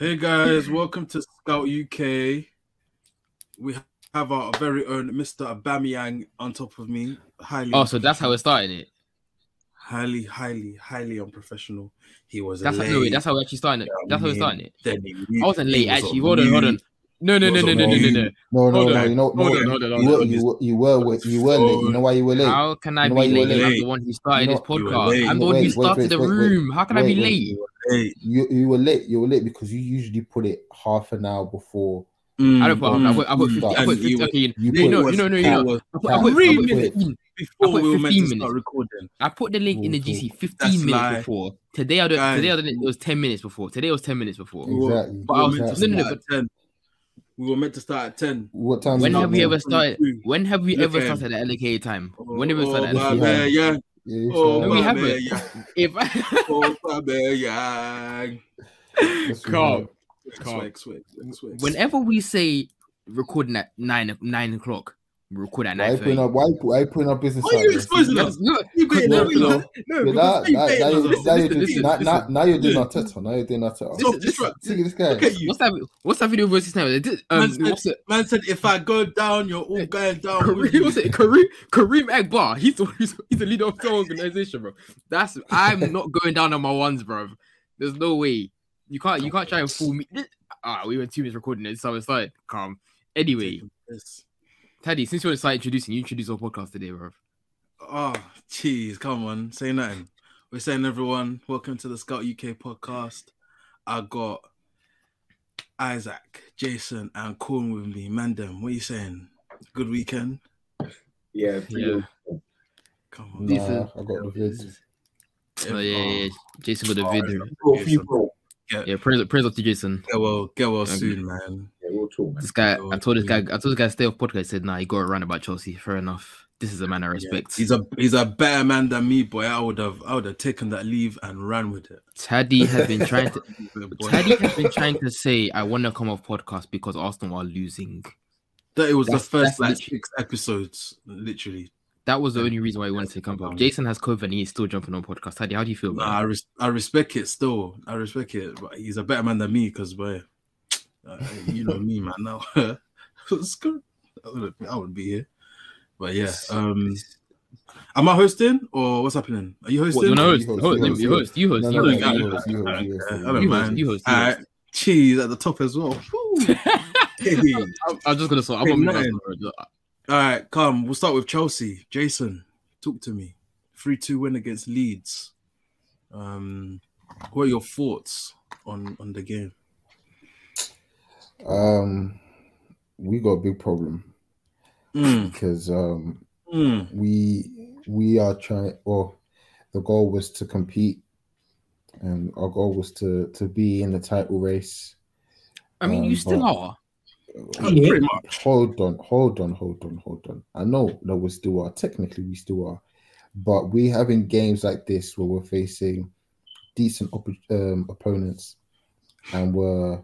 Hey guys, welcome to Scout UK. We have our very own Mr. Aubameyang on top of me. Highly, Oh, so that's how we're starting it. highly, highly, highly unprofessional. He was That's how, no, wait, that's how we're actually starting it. That's how we're starting it. Then he I wasn't late was actually. Hold on, hold on. No, no, no, no, no, no, no, no. No, no, no. You know, no, hold on, hold on, you hold were, on. you were, you were, you were late. You know why you were late? How can I You know be why you were late? I'm late? the one who started You this know- you were podcast. I'm the one who started the wait, wait. room. How can I be Wait, wait. Late? You you were late. You were late because you usually put it half an hour before. mm, I don't put. I mm, put. I put 50. I and put you Okay, you You you put- know, was- you know, no, you know. I put, I that put, was- I put 15. before I put we were meant to 15 start recording. I put the link in the GC 15 That's minutes lie. before. Today I don't. Guys. Today I didn't. It was 10 minutes before. Today it was 10 minutes before. We were- Exactly. But I was- we were meant to no, no, no, start at 10. We were meant to start at 10. What time? When have we ever started? When have we ever started at LK time? When have we Oh, started at my LK? Yeah. yeah. Yeah, Oh, we my haven't. man, yeah. If Oh, my man, yeah. Whenever we say recording at nine nine o'clock, we record at Why putting up? Why put- why putting up business? Why are you exposing us? no, You better No, not, you know. no, Yeah, because that, you that, better now, you, Listen, now, you're doing, listen, now, now, you're doing Listen. Arteta. Now you're doing Arteta. Stop Listen, disrupting. See this guy. Look at you. What's that? What's that video versus now? Um, Man said, man said, if I go down, you're all going down. with Kareem, you. what's it? Kareem, Kareem Akbar. He's the, he's, he's the leader of the organization, bro. That's I'm not going down on my ones, bro. There's no way. You can't you can't try and fool me. Ah, we went two minutes recording it, so it's like calm. Anyway, Yes. Teddy, since you want to start introducing, you introduce our podcast today, bro. Oh, jeez, come on, say nothing. We're saying, everyone, welcome to the Scout UK podcast. I got Isaac, Jason, and Corn with me. Mandem, what are you saying? Good weekend? Yeah, Yeah. Come on. Nah, This is- I got the vids. Oh yeah, yeah, yeah. Jason got the Oh, video. Bro, few. Yeah, praise, praise up to Jason. Get well, get well Okay. soon, man. Yeah, we'll talk, man. This guy, Go I told this guy. I told this guy to stay off podcast. He said, "Nah, he got to run about Chelsea." Fair enough. This is a man I respect. He's a he's a better man than me, boy. I would have I would have taken that leave and ran with it. Taddy has been trying to. Boy. Taddy has been trying to say, "I want to come off podcast because Arsenal are losing." That it was That's- the first like six episodes, literally. That was the only reason why he wanted to come up. Um, Jason has COVID and he's still jumping on podcast. Taddy, how do you feel Nah, I, res- I respect it still. I respect it, but he's a better man than me because, boy, uh, you know me, man. Now, it's good. I would, I would be here, but yeah. Um, am I hosting or what's happening? Are you What, hosting? you want to You host? host, Host, you You host, host. You host. You host. You you host. host, you host, you Uh, host, you host. You host, you host, Alright, cheese at the top as well. Hey. I'm, I'm just gonna. I'm Hey, gonna. All right, come. We'll start with Chelsea. Jason, talk to me. Three-two win against Leeds. Um, what are your thoughts on on the game? Um, we got a big problem Mm, because um, mm, we we are trying. Well, the goal was to compete, and our goal was to to be in the title race. I mean, you Um, still are. much. Hold on, hold on, hold on, hold on. I know that we still are. Technically, we still are, but we having games like this where we're facing decent op- um, opponents, and we're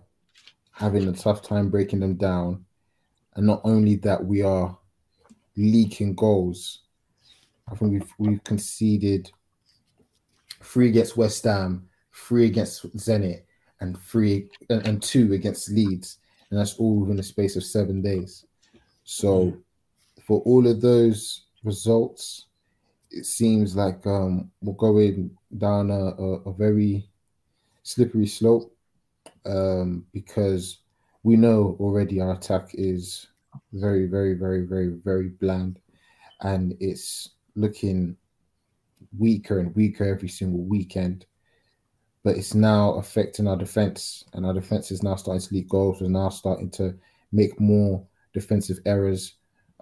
having a tough time breaking them down. And not only that, we are leaking goals. I think we've we've conceded three against West Ham, three against Zenit, and three and, and two against Leeds, and that's all within the space of seven days. So, for all of those results, it seems like um, we're going down a, a, a very slippery slope um, because we know already our attack is very, very, very, very, very bland, and it's looking weaker and weaker every single weekend. But it's now affecting our defense, and our defense is now starting to leak goals. We're now starting to make more defensive errors,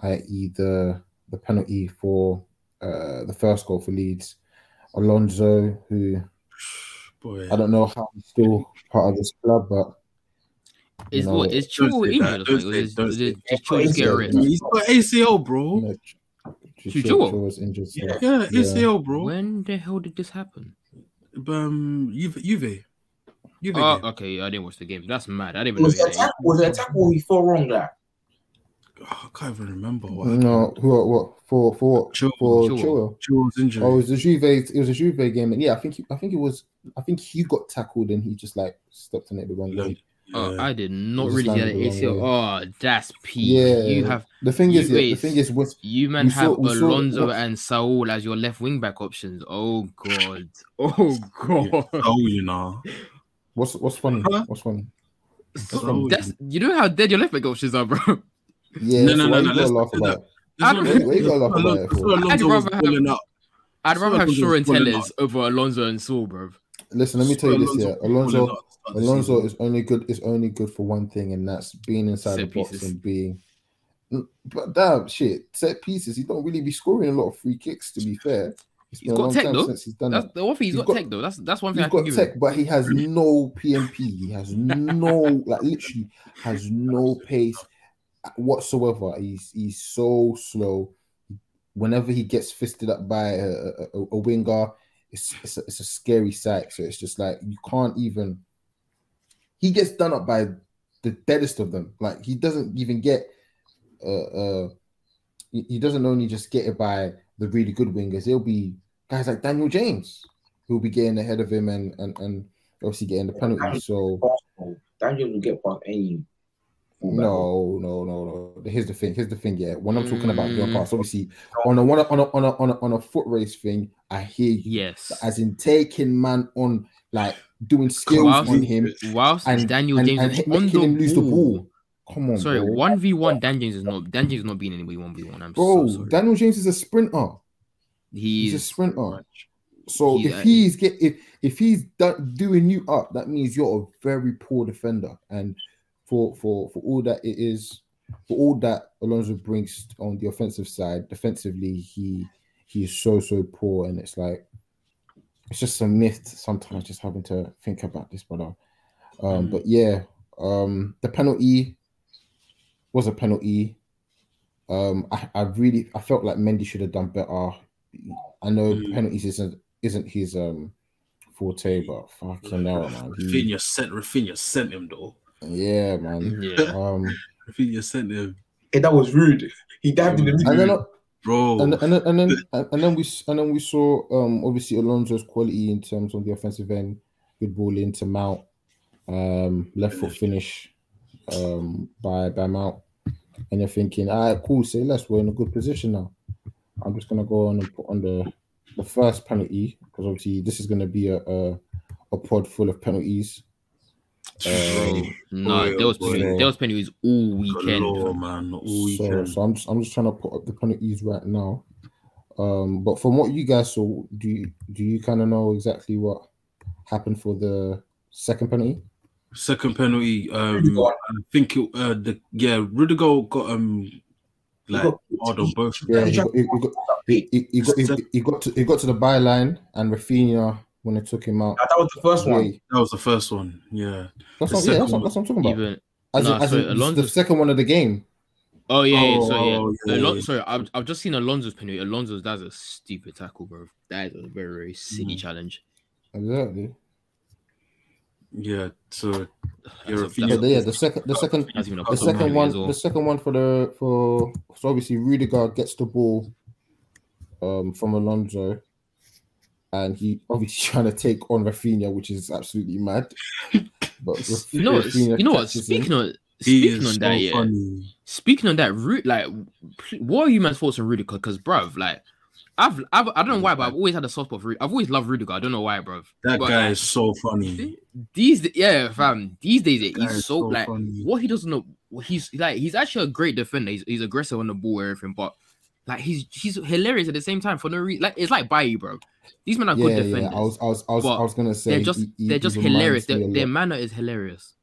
i.e., the the penalty for uh, the first goal for Leeds. Alonso, who Boy, I don't know how he's still part of this club, but you Is know, what is don't Chilwell say that, injured? don't say- don't say it just Chilwell get a he's got ACL, bro. you know, Ch- Ch- was injured. So, Yeah, yeah. ACL, bro. When the hell did this happen? Um, Juve, Juve, Juve. Oh, okay. I didn't watch the game. That's mad. I didn't even know. Was he it had a tackle? Was it a tackle? He fell wrong there. I can't even remember what. No, who? What for? For Chilwell. for Chilwell. Chilwell. Chilwell's injury. Oh, it was a Juve. It was a Juve game, and yeah, I think he, I think it was. I think he got tackled and he just like stepped on it the wrong way. Oh, Yeah. I did not Just really get landed an the ACL. way. Oh, that's peak. Yeah, You have the thing is, yeah, the wait, thing is, with you man saw- have we saw- Alonso what- and Saul as your left wing back options. Oh god. Oh god. Oh, you know. what's what's funny? Huh? What's funny? So that's you know how dead your left back options are, bro. Yeah, No, so no, no, no, let's laugh about it? I'd- Wait, wait, you gotta laugh about it Alonso, for? Alonso I'd was rather have- pulling up. I'd rather have Alonso Shaw and Telles over Alonso and Saul, bro. Listen, let me tell you this. Alonso Yeah, was Alonso, up at the start of the Alonso is only good is only good for one thing, and that's being inside Set the box pieces. and being. But damn shit, set pieces. He don't really be scoring a lot of free kicks. To be fair, it's been He's a got long tech, time though. since he's done That's that. the one thing he's He's got, got- tech though. That's that's one thing He's I got give tech, him. but he has no PMP. He has no like literally has no pace whatsoever. He's he's so slow. Whenever he gets fisted up by a, a, a- winger, it's it's a, it's a scary sight. So it's just like you can't even. He gets done up by the deadest of them. Like he doesn't even get. Uh, uh, he, he doesn't only just get it by the really good wingers. It'll be guys like Daniel James who'll be getting ahead of him and and, and obviously getting the penalty. So Daniel will get past any. No, no, no, no. Here's the thing. Here's the thing. Yeah, when I'm talking about going Mm. past, obviously on a on a on a on a on a, on a foot race thing, I hear you. Yes. As in taking man on like doing skills Whilst- on him Whilst and Daniel James and is hit- on making the him lose the ball. Come on, Sorry, one v one. Dan James is not. Dan James is not being anybody one v one. I'm bro. so sorry. Daniel James is a sprinter. He's, He's a sprinter. So He's if he's get if if he's do- doing you up, that means you're a very poor defender. And for for for all that it is, for all that Alonso brings on the offensive side, defensively he he is so so poor, and it's like it's just a myth sometimes just having to think about this, brother. Um, Mm. but yeah, um, the penalty was a penalty. Um, I, I really I felt like Mendy should have done better. I know Mm. penalties isn't isn't his um forte, but fucking hell, man. He- Raphinha sent Raphinha sent him though. Yeah, man. yeah. Um, Raphinha sent him, Hey, that was rude. He dived in the middle. and then bro. and, and then and then and then we and then we saw um obviously Alonso's quality in terms of the offensive end, good ball into Mount, um left foot finish, um by by Mount, and you're thinking, all right, cool, say less, we're in a good position now. I'm just gonna go on and put on the the first penalty because obviously this is gonna be a a, a pod full of penalties. Bro, Um, no, boy, there was penalties, there was penalties all weekend. Galore, man, all So, weekend. so I'm just I'm just trying to put up the penalties right now. Um, but from what you guys saw, do you do you kind of know exactly what happened for the second penalty? Second penalty, um, I think it, uh, the yeah, Rudiger got um like got- hard on both. Yeah, he He got, he, he got, he, he- he got, he, he got to he got to the byline and Raphinha when they took him out. That was the first one. Yeah, That was the first one. Yeah, that's, The what, yeah, that's, second what, that's what I'm talking about. Even As, Nah, in, as sorry, in Alonso- the second one of the game. oh yeah, yeah, so yeah. Oh, yeah, Alon- Sorry, I've, I've just seen Alonso's penalty. Alonso's that's a stupid tackle, bro. That is a very very silly Mm. challenge. Exactly. yeah. So That's You're a- a that's Yeah, the, yeah. The second, the second, that's even a the second one, well. the second one for the for so obviously Rudiger gets the ball um from Alonso, and he obviously trying to take on Raphinha, which is absolutely mad. But Raf- You know, what- Raphinha you know what? catches him. Speaking on speaking is on so that, yeah. funny. Speaking on that, root like, what are you man's thoughts on Rudiger? Because, bruv, like, I've, I've, I don't know why, but I've always had a soft spot for. Ru- I've always loved Rudiger. I don't know why, bruv. That But, guy like, is so funny. These, yeah, fam. These days, yeah, That he's is so like funny. what he doesn't know. He's like he's actually a great defender. He's, he's aggressive on the ball, and everything. But like he's he's hilarious at the same time for no reason. Like it's like Bailly, bro. These men are Yeah, good yeah. defenders. I was, I was, I was, I was gonna say they're just he- he- they're just hilarious. Their, their manner is hilarious.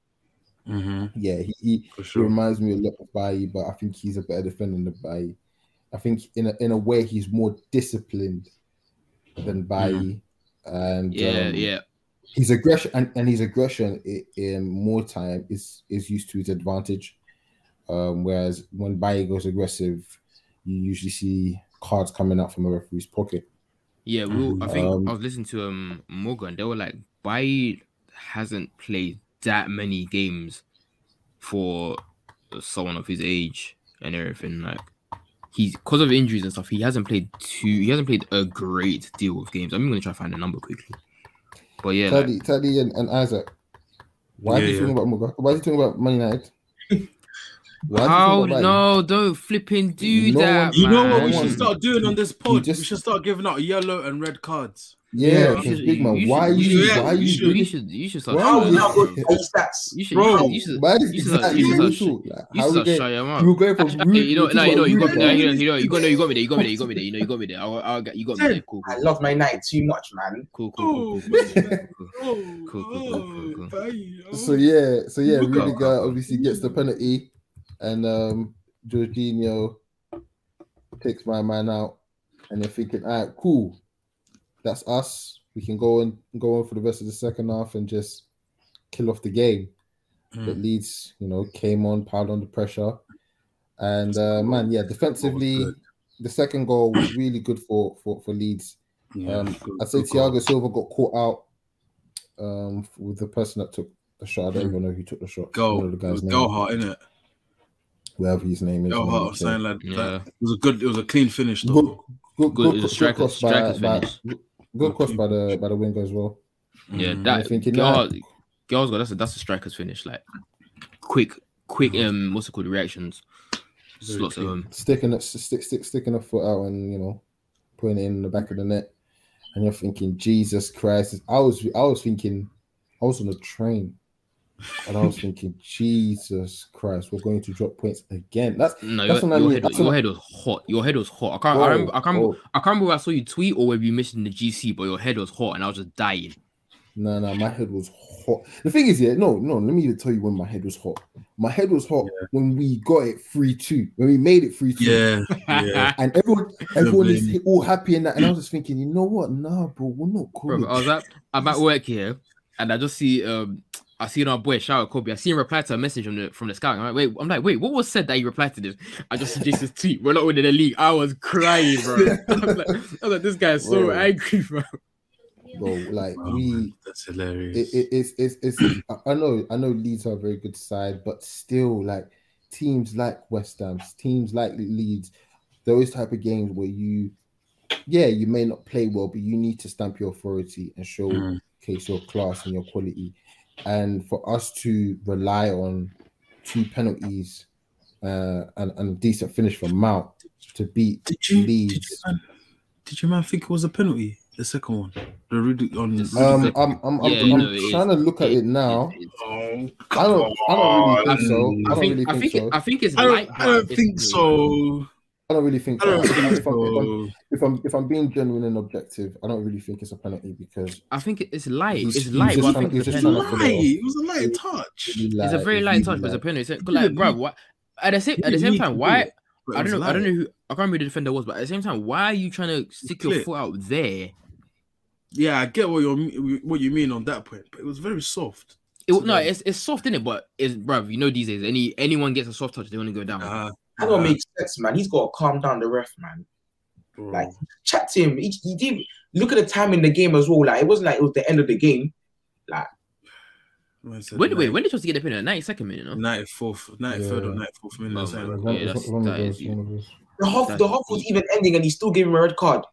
hmm Yeah, he, he, For He reminds me a lot of Bailly, but I think he's a better defender than Bailly. I think in a, in a way he's more disciplined than Bailly, and Yeah, um, yeah. his aggression and, and his aggression i- in more time is is used to his advantage. Um, whereas when Bailly goes aggressive, you usually see cards coming out from a referee's pocket. Yeah, we were- I think Um, I was listening to um Morgan. They were like, Bailly hasn't played that many games for someone of his age. and everything. Like he's because of injuries and stuff, he hasn't played two. He hasn't played a great deal of games. I'm gonna try to find a number quickly. But yeah, like, Teddy, Teddy, and, and Isaac. Why Yeah, are you yeah. talking about Muga- Why are you talking about Man United? Why are you how talking about no, don't flipping do No that. one- You know what we should start doing on this pod? just- we should start giving out yellow and red cards. Yeah, Yeah, you should- big man. you why should- you? you should- why you you? should- You should you should start. Why How would showing- now you- good pay stats? You should, Bro, you should, Why you did should, that? start- you should, You start- should- like, you how should we start get? shut your mouth. You going from Actually, rude- you know, to no, you know, you rude got me there. You know, to you know, you got, no, you got me there. You got me there. You got me there. You know, you got me there. I'll, I'll get, you got me there. Cool, I cool, love my night too much, man. cool, cool, cool, Oh, cool, cool, cool. oh, Cool, oh. So yeah, so yeah, Look Rudiger up. obviously gets the penalty, and um Jorginho takes my man out, and they're thinking, all right, cool, that's us. We can go and go on for the rest of the second half and just kill off the game. But Mm. Leeds, you know, came on, piled on the pressure, and uh, man, yeah, defensively, the second goal was really good for for for Leeds. Yeah, Um, good- I say. Thiago Silva got caught out um, with the person that took the shot. I don't even know who took the shot. Go, One of the it guys' name, go hard, innit? Whoever his name is. Go man, hard, okay. or something like Yeah. that. It was a good, it was a clean finish though. good, Good, good, it's a good striker's- cross by, striker's by finish. good, good cross by the by the winger as well. Yeah, Mm. that I'm thinking girl, girls got that's a that's a striker's finish. Like quick, quick. Um, what's it called? Reactions. Very Slots of them. Sticking it, stick, stick, sticking a foot out and you know, putting it in the back of the net, and you're thinking, Jesus Christ! I was, I was thinking, I was on a train, and I was thinking, Jesus Christ, we're going to drop points again. That's No, That's your, what I your, mean, head, that's your what head was hot. Your head was hot. I can't. I remember. I can't. bro. I can't remember if I saw you tweet or whether you missed in the GC, but your head was hot and I was just dying. No, no, my head was hot. The thing is, yeah, no, no, let me even tell you when my head was hot. My head was hot when we got it 3 2, when we made it 3 2. Yeah, yeah. And everyone, everyone is all happy in that. And I was just thinking, you know what? Nah, bro, we're not cool. Bro, I was at I'm at work here, and I just see um I see our boy shout out Kobe. I see him reply to a message from the from the scout. I'm like, wait, I'm like, wait, what was said that he replied to this? I just see Jason's tweet. We're not winning the league. I was crying, bro. I was like, I was like this guy is so Bro. angry, bro. bro. Like Wow, we, man, that's hilarious. it, it, it's, it's, it's. I- I know, I know, Leeds are a very good side, but still, like teams like West Ham, teams like Leeds, those type of games where you, yeah, you may not play well, but you need to stamp your authority and show Mm. case your class and your quality. And for us to rely on two penalties uh, and, and a decent finish from Mount to beat did you, did you, Leeds. man, did you man think it was a penalty? The second one, the Rudy on. Just- Um, I'm, I'm, I'm, Yeah, I'm no, it trying to look at it now. It- it- oh, I don't, I don't really think so. I I don't think really I think think so. it, I think it's I don't, I don't think so. I don't really think I don't so. think If I'm, if, I'm, if I'm if I'm being genuine and objective, I don't really think it's a penalty because I think it's light. It's light, just but I trying- think he's it's a just It was a light. It was a light touch. It's a very light touch, but it's a penalty. It's like, Yeah, bro, what? At the same at the same time, why? It I don't was know. I don't know who. I can't remember who the defender was, but at the same time, why are you trying to stick your foot out there? Yeah, I get what you what you mean on that point, but it was very soft. It, no, it's it's soft in it, but it's bro. You know these days, any anyone gets a soft touch, they want to go down. Uh, That don't make sense, man. He's got to calm down the ref, man. bro. Like, Chat to him. He, he did look at the time in the game as well. Like it wasn't like it was the end of the game. Man said When wait, nine- when did you supposed to get the penalty? Ninety second minute, no? 94th, 93rd or 94th minute. Oh, something my like one, that. yeah, that's- of that is those, you. one of those. The half That's- the half was even ending, and he still gave him a red card.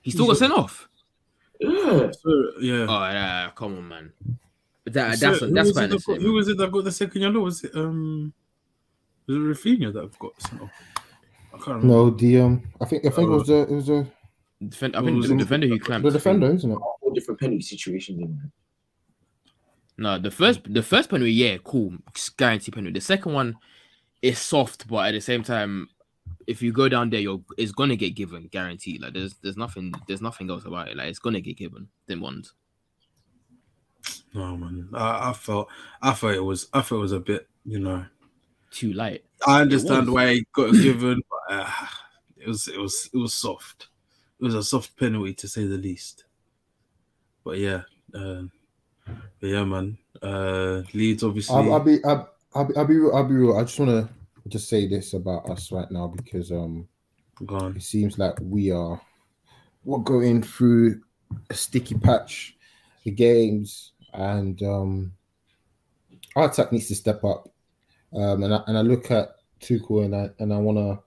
He still got sent off. Yeah. So, yeah. Oh yeah, come on, man. But that, So that's who that's was it that got- Who was it that got the second yellow? Was it um was it Raphinha that got sent off? I can't remember. No, the um, I think I think it was the it was the, Defend, I What think was the it? defender who clamped. the defender, isn't it? All different penalty situations, man. No, the first the first penalty, yeah, cool, guarantee penalty. The second one is soft, but at the same time, if you go down there, you're it's gonna get given, guaranteed. Like there's there's nothing there's nothing else about it. Like it's gonna get given. Them ones. No man. I, I felt I thought it was I thought it was a bit, you know. Too light. I understand was. why he got it given, but uh, it was it was it was soft. It was a soft penalty to say the least. But yeah, uh, but yeah, man. Uh, Leeds obviously. I'll, I'll be I'll, I'll be I'll be real, I'll be real. I just want to just say this about us right now because um gone. it seems like we are we're going through a sticky patch the games and um our attack needs to step up um and I, and I look at Tuchel and I and I want to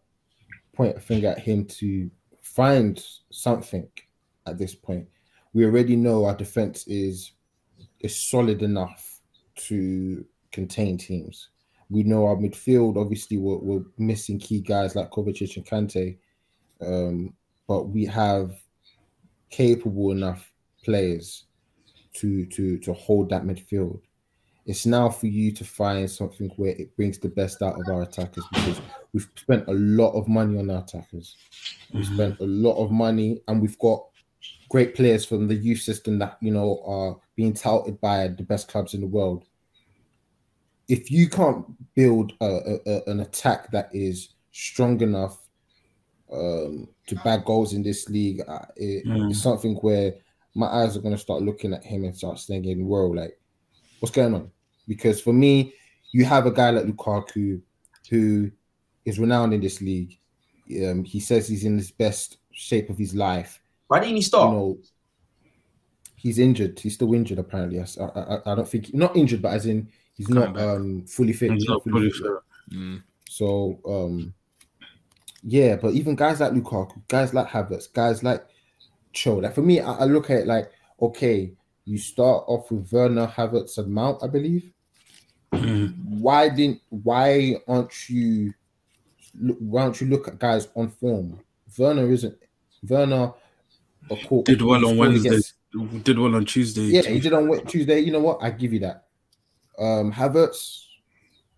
point a finger at him to find something at this point. We already know our defense is is solid enough to contain teams. We know our midfield, obviously, we're, we're missing key guys like Kovacic and Kante, um, but we have capable enough players to to to hold that midfield. It's now for you to find something where it brings the best out of our attackers because we've spent a lot of money on our attackers. We've Mhm. spent a lot of money and we've got great players from the youth system that you know are being touted by the best clubs in the world. If you can't build a, a, a- an attack that is strong enough um, to bag goals in this league, uh, it- Mm. it's something where my eyes are going to start looking at him and start thinking, "Whoa, like, what's going on?" Because for me, you have a guy like Lukaku who is renowned in this league. Um, he says he's in his best shape of his life. Why didn't he You start? know, he's injured. He's still injured. Apparently, I, I, I don't think not injured, but as in he's Coming not um fully fit. He's not fully fit. Mm. So um yeah, but even guys like Lukaku, guys like Havertz, guys like Cho, like for me, I, I look at it like okay, you start off with Werner, Havertz, and Mount, I believe. Why didn't why aren't you look- why don't you look at guys on form? Werner isn't Werner of course Did well on scored Wednesday. against- Did well on Tuesday. yeah, he did on Wed- Tuesday. You know what? I give you that. Um Havertz,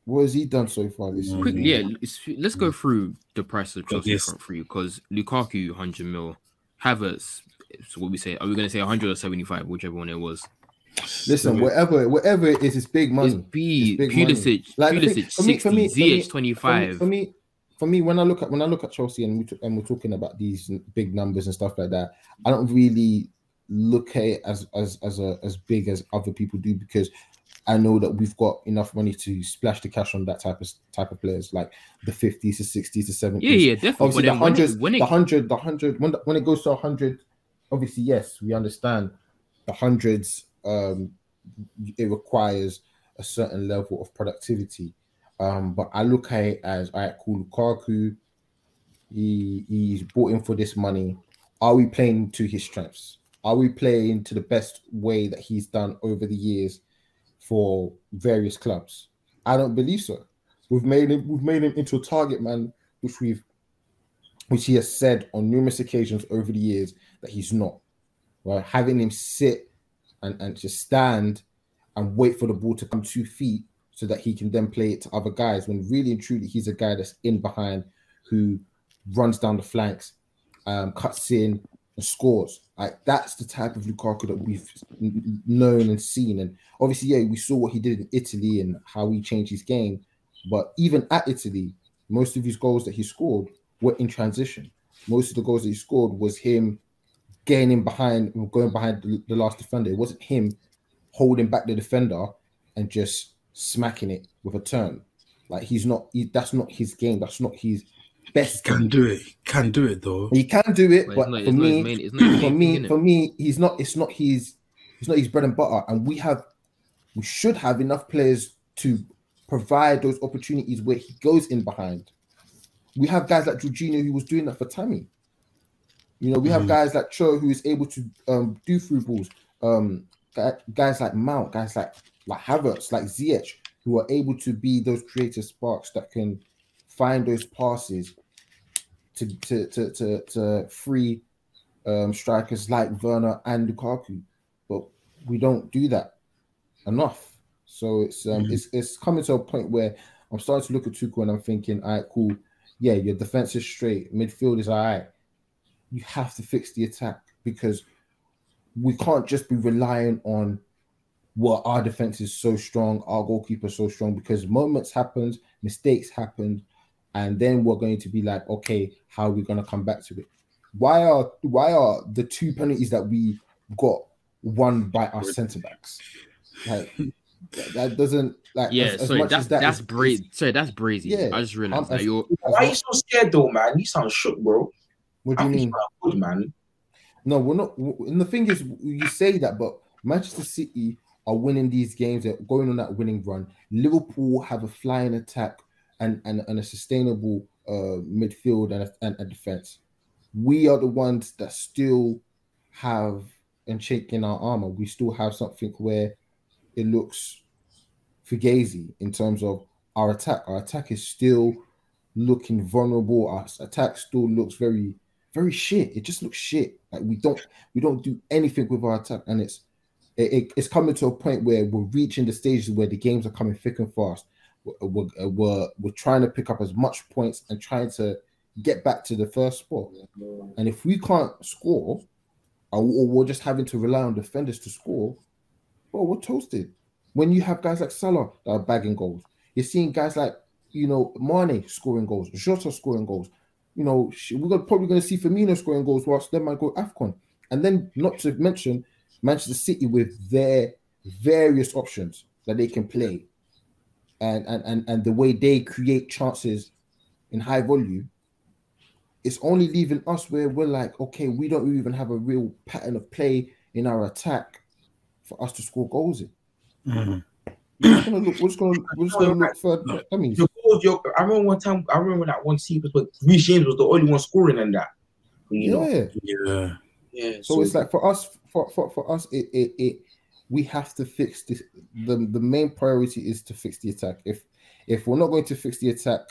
what has he done so far this season? Quick, yeah, it's, let's go through the price of Chelsea Yes. front for you because Lukaku 100 mil, Havertz. So what we say? Are we going to say 100 or 75, whichever one it was? Listen, whatever, whatever it is, it's big money. It's B, It's big money. Like, Pulisic for me- 60, for me- ZH 25. For me, for me, when I look at when I look at Chelsea and we t- and we're talking about these big numbers and stuff like that, I don't really look at it as as as a, as big as other people do because I know that we've got enough money to splash the cash on that type of type of players, like the fifties to sixties to seventies. yeah, yeah, definitely. Obviously, the then when it- hundred, when it, the hundred, the hundred. When the, when it goes to a hundred, obviously, yes, we understand the hundreds. Um, it requires a certain level of productivity. Um, but I look at it as all right, cool. Lukaku, he he's bought in for this money. Are we playing to his strengths? Are we playing to the best way that he's done over the years for various clubs? I don't believe so. We've made him we've made him into a target man, which we've which he has said on numerous occasions over the years that he's not. Right, having him sit and, and just stand and wait for the ball to come two feet so that he can then play it to other guys when really and truly he's a guy that's in behind who runs down the flanks, um, cuts in and scores. Like that's the type of Lukaku that we've known and seen. And obviously, yeah, we saw what he did in Italy and how he changed his game. But even at Italy, most of his goals that he scored were in transition. Most of the goals that he scored was him getting behind, going behind the, the last defender. It wasn't him holding back the defender and just smacking it with a turn. Like he's not. He, that's not his game. That's not his best. Can game. do it. Can do it though. He can do it, but but not, for it's not his me, main, it's not his for main me, for me, he's not. It's not his. It's not his bread and butter, and we have, we should have enough players to provide those opportunities where he goes in behind. We have guys like Jorginho who was doing that for Tammy. You know, we have Mhm. guys like Cho who is able to um, do through balls. Um, guys like Mount, guys like like Havertz, like Ziyech, who are able to be those creative sparks that can find those passes to to to to, to free um, strikers like Werner and Lukaku, but we don't do that enough. So it's um, Mhm. it's it's coming to a point where I'm starting to look at Tuchel and I'm thinking, all right, cool, yeah, your defense is straight, midfield is all right. You have to fix the attack because we can't just be relying on what our defense is so strong, our goalkeeper is so strong because moments happens, mistakes happen, and then we're going to be like, okay, how are we going to come back to it? Why are why are the two penalties that we got won by our centre backs? Like that, that doesn't like Yeah, as, as sorry, much that, as that that's is- brazy. Sorry, that's breezy. Yeah, I just realized I'm- that you're. Why are you so scared though, man? You sound shook, bro. What do I you mean? good, man. No, we're not. And the thing is, you say that, but Manchester City are winning these games. They're going on that winning run. Liverpool have a flying attack, and and, and a sustainable uh, midfield and a, and a defense. We are the ones that still have and in our armor. We still have something where it looks fugazi in terms of our attack. Our attack is still looking vulnerable. Our attack still looks very, very shit. It just looks shit. Like we don't, we don't do anything with our attack, and it's, it, it- it's coming to a point where we're reaching the stages where the games are coming thick and fast. We're, we're, we're, trying to pick up as much points and trying to get back to the first spot. And if we can't score, or, or we're just having to rely on defenders to score, well, we're toasted. When you have guys like Salah that are bagging goals, you're seeing guys like you know Mane scoring goals, Jota scoring goals. You know we're probably going to see Firmino scoring goals whilst them might go Afcon, and then not to mention Manchester City with their various options that they can play, and and and, and the way they create chances in high volume. It's only leaving us where we're like, okay, we don't even have a real pattern of play in our attack for us to score goals in. Mhm. We're just gonna look. We're just gonna. We're just gonna look for. I mean, Your goals, your, I remember one time. I remember that one sequence, but Reece James was the only one scoring in that. You know, yeah. Yeah. yeah. So it's like for us, for for, for us, it, it it we have to fix this. The the main priority is to fix the attack. If if we're not going to fix the attack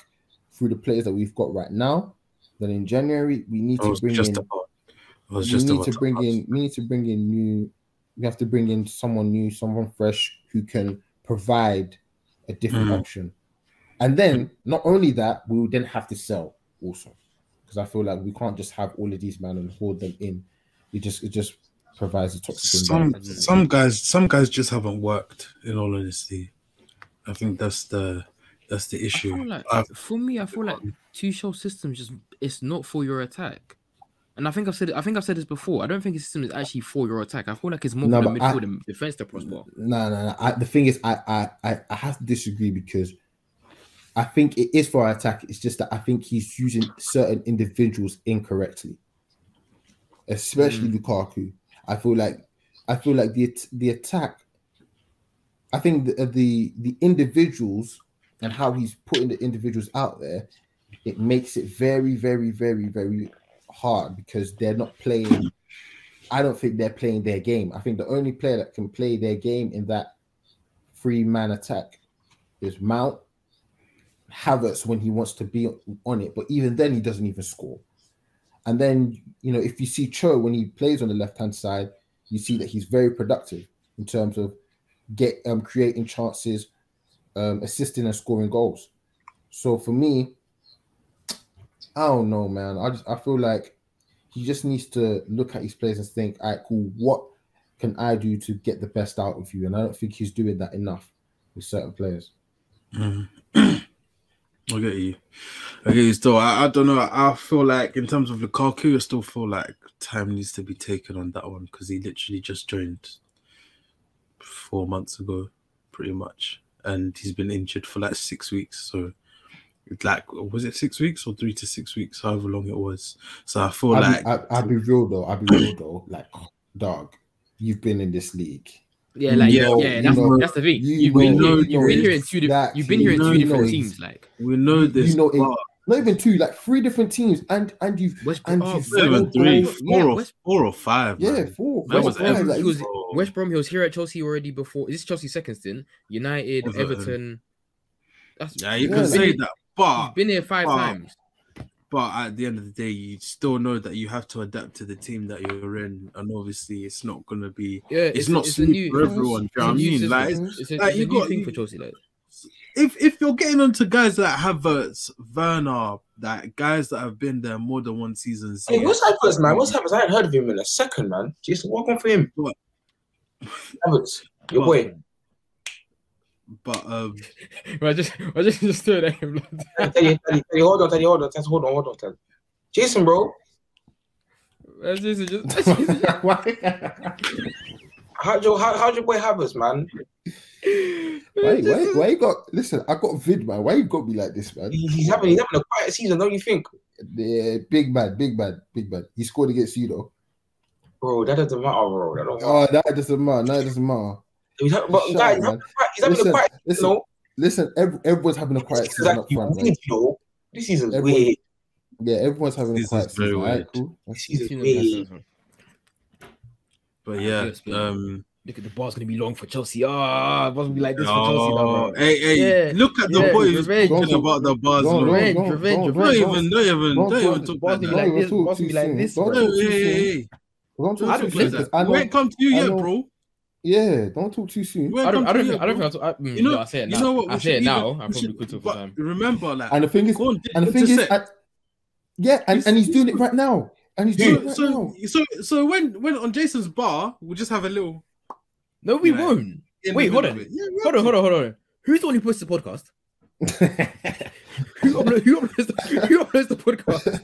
through the players that we've got right now, then in January we need to bring just in. about. I we need to bring ask. in. We need to bring in new. We have to bring in someone new, someone fresh who can provide a different Mm. option. And then not only that, we will then have to sell also, because I feel like we can't just have all of these men and hold them in. It just it just provides a toxic Some environment. some guys some guys just haven't worked. In all honesty, I think that's the that's the issue. like for me, I feel like Tuchel systems just it's not for your attack. And I think I've said it, I think I've said this before. I don't think the system is actually for your attack. I feel like it's more No, for the but I- and defense to prosper. No, no, no. I, the thing is, I, I, I, I have to disagree because I think it is for our attack. It's just that I think he's using certain individuals incorrectly, especially hmm. Lukaku. I feel like, I feel like the the attack. I think the uh, the, the individuals and how he's putting the individuals out there, it makes it very, very, very, very hard because they're not playing I don't think they're playing their game. I think the only player that can play their game in that three man attack is Mount, Havertz when he wants to be on it, but even then he doesn't even score. And then you know if you see Cho when he plays on the left hand side, you see that he's very productive in terms of get um creating chances, um assisting and scoring goals. So for me, I don't know, man. I just I feel like he just needs to look at his players and think, all right, cool, what can I do to get the best out of you? And I don't think he's doing that enough with certain players. Mhm. I get you. I get you still. I, I don't know. I feel like in terms of Lukaku, I still feel like time needs to be taken on that one because he literally just joined four months ago, pretty much. And he's been injured for like six weeks. So it's like was it six weeks or three to six weeks, however long it was. So I feel I'll, like be, I, I'll be real though. I'd be real though. Like, dog, you've been in this league. Yeah, like Yeah, yeah, you that's, know- that's the thing. you You've been, know here, you've been here in two. Di- you've been here in two different know teams. Like we know this. You know it- Not even two, like three different teams, and and you've West and oh, you've three, four, yeah, or, West, four or five. yeah, four. That was five, like, he was Oh. West Brom. He was here at Chelsea already before. Is this Chelsea's second stint? United, Everton. Everton. That's Yeah, you Yeah, can like- say that, but He's been here five but- times. But at the end of the day, you still know that you have to adapt to the team that you're in, and obviously, it's not going to be. Yeah, It's, not a smooth new, for everyone. a Do you know what I mean? system. Like, it's- it's a, like, it's a you new got- thing for Chelsea. Like, if if you're getting onto guys that have uh, Werner, that guys that have been there more than one season, Hey, what's Havertz, man? What's Havertz? I hadn't heard of him in a second, man. Jason, welcome for him. What? Havertz, your But- boy. But um, I just, I just, just stood at him. Like, Teddy, Teddy, Teddy, hold on, Teddy, hold on, Teddy, hold on, hold on, Teddy. Jason, bro, I just, just, why, how'd your how, how'd your boy Havertz, man? why, why, why you got? Listen, I got vid, man. Why you got me like this, man? He's having he's having a quiet season, don't you think, Yeah, big man, big man, big man. He scored against you though. bro? That doesn't matter, bro. That don't matter. Oh, that doesn't matter. That doesn't matter. He's having, but guys, up, he's having a quiet- he's having a Listen, quiet, you listen, know. listen, every, everyone's having a quiet This is season up front. weird, Right? you know. This season's Everyone- weird. Yeah, everyone's having a quiet is very season. Alright, weird. cool. This That's- season's Seen them weird. But yeah, um, Look at the bar's gonna be long for Chelsea. Ah, it wasn't be like this for Chelsea now, oh, bro. hey, hey, Yeah, look at the yeah, boys revenge. talking about the bars. Don't- look. Revenge, don't- revenge, don't- Don't revenge. even, don't even, Don't don't even talk Boss like be that. like Don't this, talk boss too be like this, Don't Hey, hey, hey, Don't talk I don't talk like think- because that. I We know- ain't come to you yet, bro. Yeah, don't talk too soon. I don't, come I don't you think, I don't think I, I, mm, You know, no, I say it now. you know what? I we say it now. even- I we probably should- could talk for but time. Remember, like, And the thing is, on, and the thing is, intersect. I, yeah, and, and he's doing it right now. And he's doing it so, right so, now. so, so when when on Jason's bar, we'll just have a little. No, we Yeah. won't. Wait, hold on. Yeah, Hold on, hold on, hold on. Who's the one who posts the podcast? Who uploads, who uploads, the, who uploads the podcast?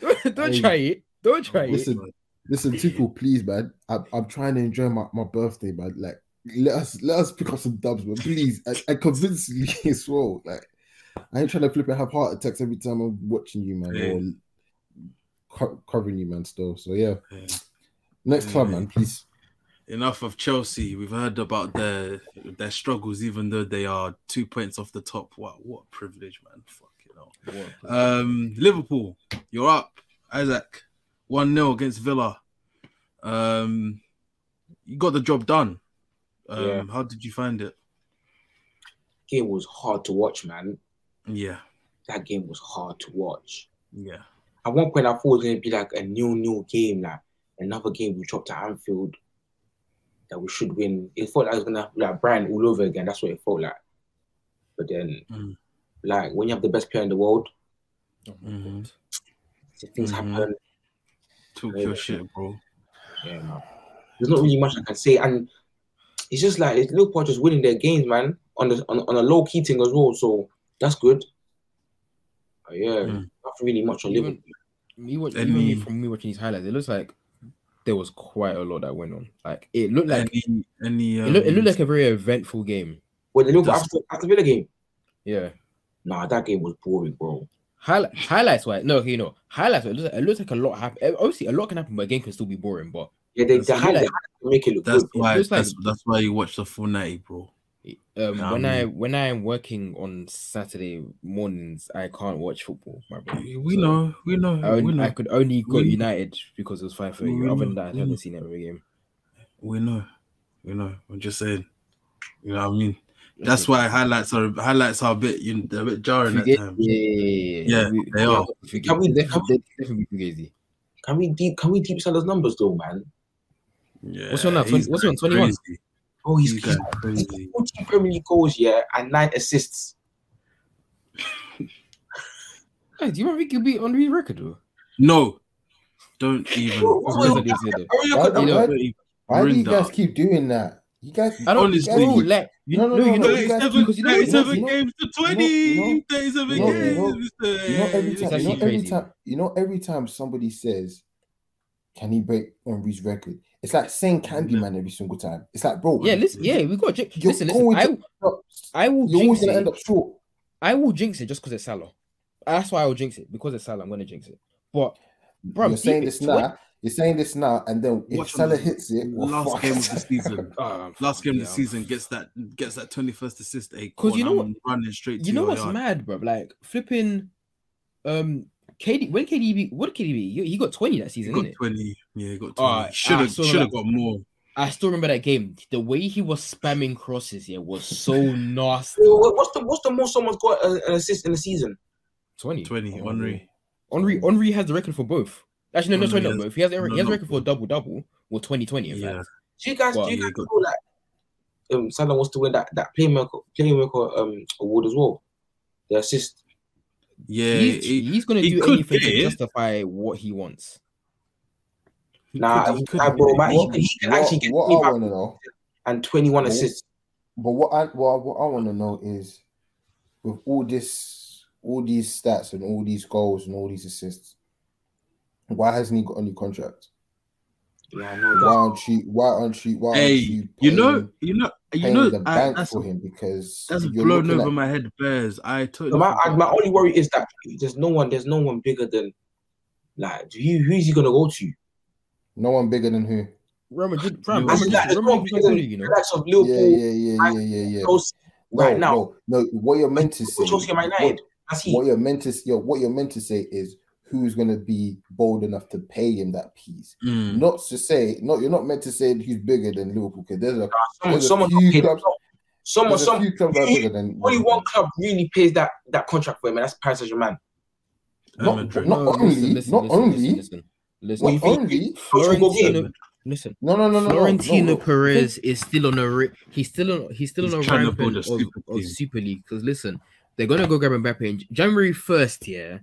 don't don't Hey. try it. Don't try it. Listen, listen, Tuchel, please, man. I'm, I'm trying to enjoy my, my birthday, man. Like, let us let us pick up some dubs, man. Please, and, and convincingly as well. Like, I ain't trying to flip and have heart attacks every time I'm watching you, man, Yeah. or co- covering you, man. Still, so yeah. Yeah. Next club, man, please. Enough of Chelsea. We've heard about their their struggles, even though they are two points off the top. What what privilege, man! Fuck you know. Um, Liverpool, you're up, Isaac. One 0 against Villa. Um, you got the job done. Um, Yeah. how did you find it? Game was hard to watch, man. Yeah, That game was hard to watch. yeah, At one point, I thought it was going to be like a new, new game, like another game we dropped at Anfield that we should win. It felt like it was going to like Brighton all over again. That's what it felt like. But then, Mm. like when you have the best player in the world, Oh my Mhm. God. things Mhm. happen. Talk Yeah. your shit, bro. Yeah, man. There's not really much I can say, and it's just like it's Liverpool are just winning their games, man, on the on, on a low key thing as well. So that's good. But yeah, Mm. nothing really much on Even- Liverpool. Me watch, even me from me watching these highlights, it looks like there was quite a lot that went on. Like it looked like any any um, it, looked, it looked like a very eventful game. Well, the Liverpool Does- after after Villa game, Yeah. nah, that game was boring, bro. Highlight, highlights wise, no, okay, you know, highlights. It looks, like, it looks like a lot happened. Obviously, a lot can happen, but a game can still be boring. But Yeah, they, That's they, a had, bit they like- had to make it look that's good. why looks like- that's, that's why you watch the full ninety, bro. um, Yeah, I when I when I am working on Saturday mornings, I can't watch football. My bro. We So, know, we know, I, we only, I could only go We- United because it was five thirty. We Other than that, I haven't seen every game. we know, we know. I'm just saying. You know what I mean? That's why highlights are highlights are a bit you know, they're a bit jarring at times. Yeah, yeah, Yeah, We- they are. Fugazi- Can we- definitely, definitely Fugazi. Can we deep? Can we deep Salah's numbers though, man? Yeah, What's he on now? 20 he's what's he on? 21? Oh, he's, He's he's crazy. 14 Premier League goals, yeah, and nine assists. Hey, do you remember he could be on his record though? No, don't even. Wait, Of wait, course I wait. did say that. Oh, look Why, at that. You know, why, Don't even why do bring you guys keep doing that? You guys, I don't Honestly. you, No, no, no, you no, know, you guys- 37, because you know, 37 you know- games to you know- 20. you know- 37 you know- games. you know- Mr. Uh, you know, every time, you know, every crazy. time, you know, every time somebody says, "Can he break Henry's record?" It's like saying Candyman every single time. It's like, bro, yeah, listen, yeah, we got. Listen, listen, I, I will you're always gonna end it. up short. I will jinx it just because it's Salah. That's why I will jinx it because it's Salah. I'm gonna jinx it. But bro, you're saying this now. You're saying this now, and then if Watch Salah on hits it, well, last fuck. game of the season. Uh, Last game of the season gets that gets that 21st assist. A 'Cause you know I'm running straight to You know what's yard. mad, bro? Like flipping, um, KD when KDB what did KDB? He, he got 20 that He season, got didn't it? 20. Yeah, he got 20. Alright, should have should have that. got more. I still remember that game. The way he was spamming crosses here was so nasty. What's the what's the most someone's got uh, an assist in the season? 20. 20. Henry. Henri Henry has the record for both. Actually, no, no, sorry, no. not has- both. He has, he no, has a no. record for a double double or 2020. In Yeah. fact. Do you guys Well, do you yeah, guys got- know that um Salah wants to win that that playmaker playmaker um award as well? The assist. Yeah. he's, he- he's gonna he do anything to justify what he wants. he Nah, could- he he- could nah, bro, man, he What, can- he can what- actually get what I 25 want to know, and 21 What- assists. but what I what, what I want to know is, with all this, all these stats and all these goals and all these assists, why hasn't he got any contract? Yeah, I know Why that. aren't you? Why aren't you? Why aren't Hey, you? you know, you know, you know, the I, bank for him because that's you're blown over at- my head, Bears. I totally. So my forgot. my only worry is that there's no one there's no one bigger than like who who's he gonna go to? No one bigger than who? Real Madrid, You- Real I I Madrid- like, there's Real no Madrid bigger don't than do, you know. of Yeah, Liverpool, yeah, yeah, yeah, yeah, yeah. Chelsea, right now. no, no. What you're meant to say. Chelsea Man what- United. That's he. what you're meant to yo, what you're meant to say is who's gonna be bold enough to pay him that piece. Mm. Not to say, not you're not meant to say he's bigger than Liverpool because there's a Someone, there's a few clubs- someone, there's a some, few clubs that are bigger than only one club really pays that that contract for him, and that's Paris Saint Germain. Not- Madrid. not- only- not only- listen, listen. Not only Florentino, listen. no no no no no, Florentino no, no. Perez is still on a ri- he's still on he's still He's on a trying rampant of, of. Super League because listen, they're gonna go grab Mbappe in January first. Yeah,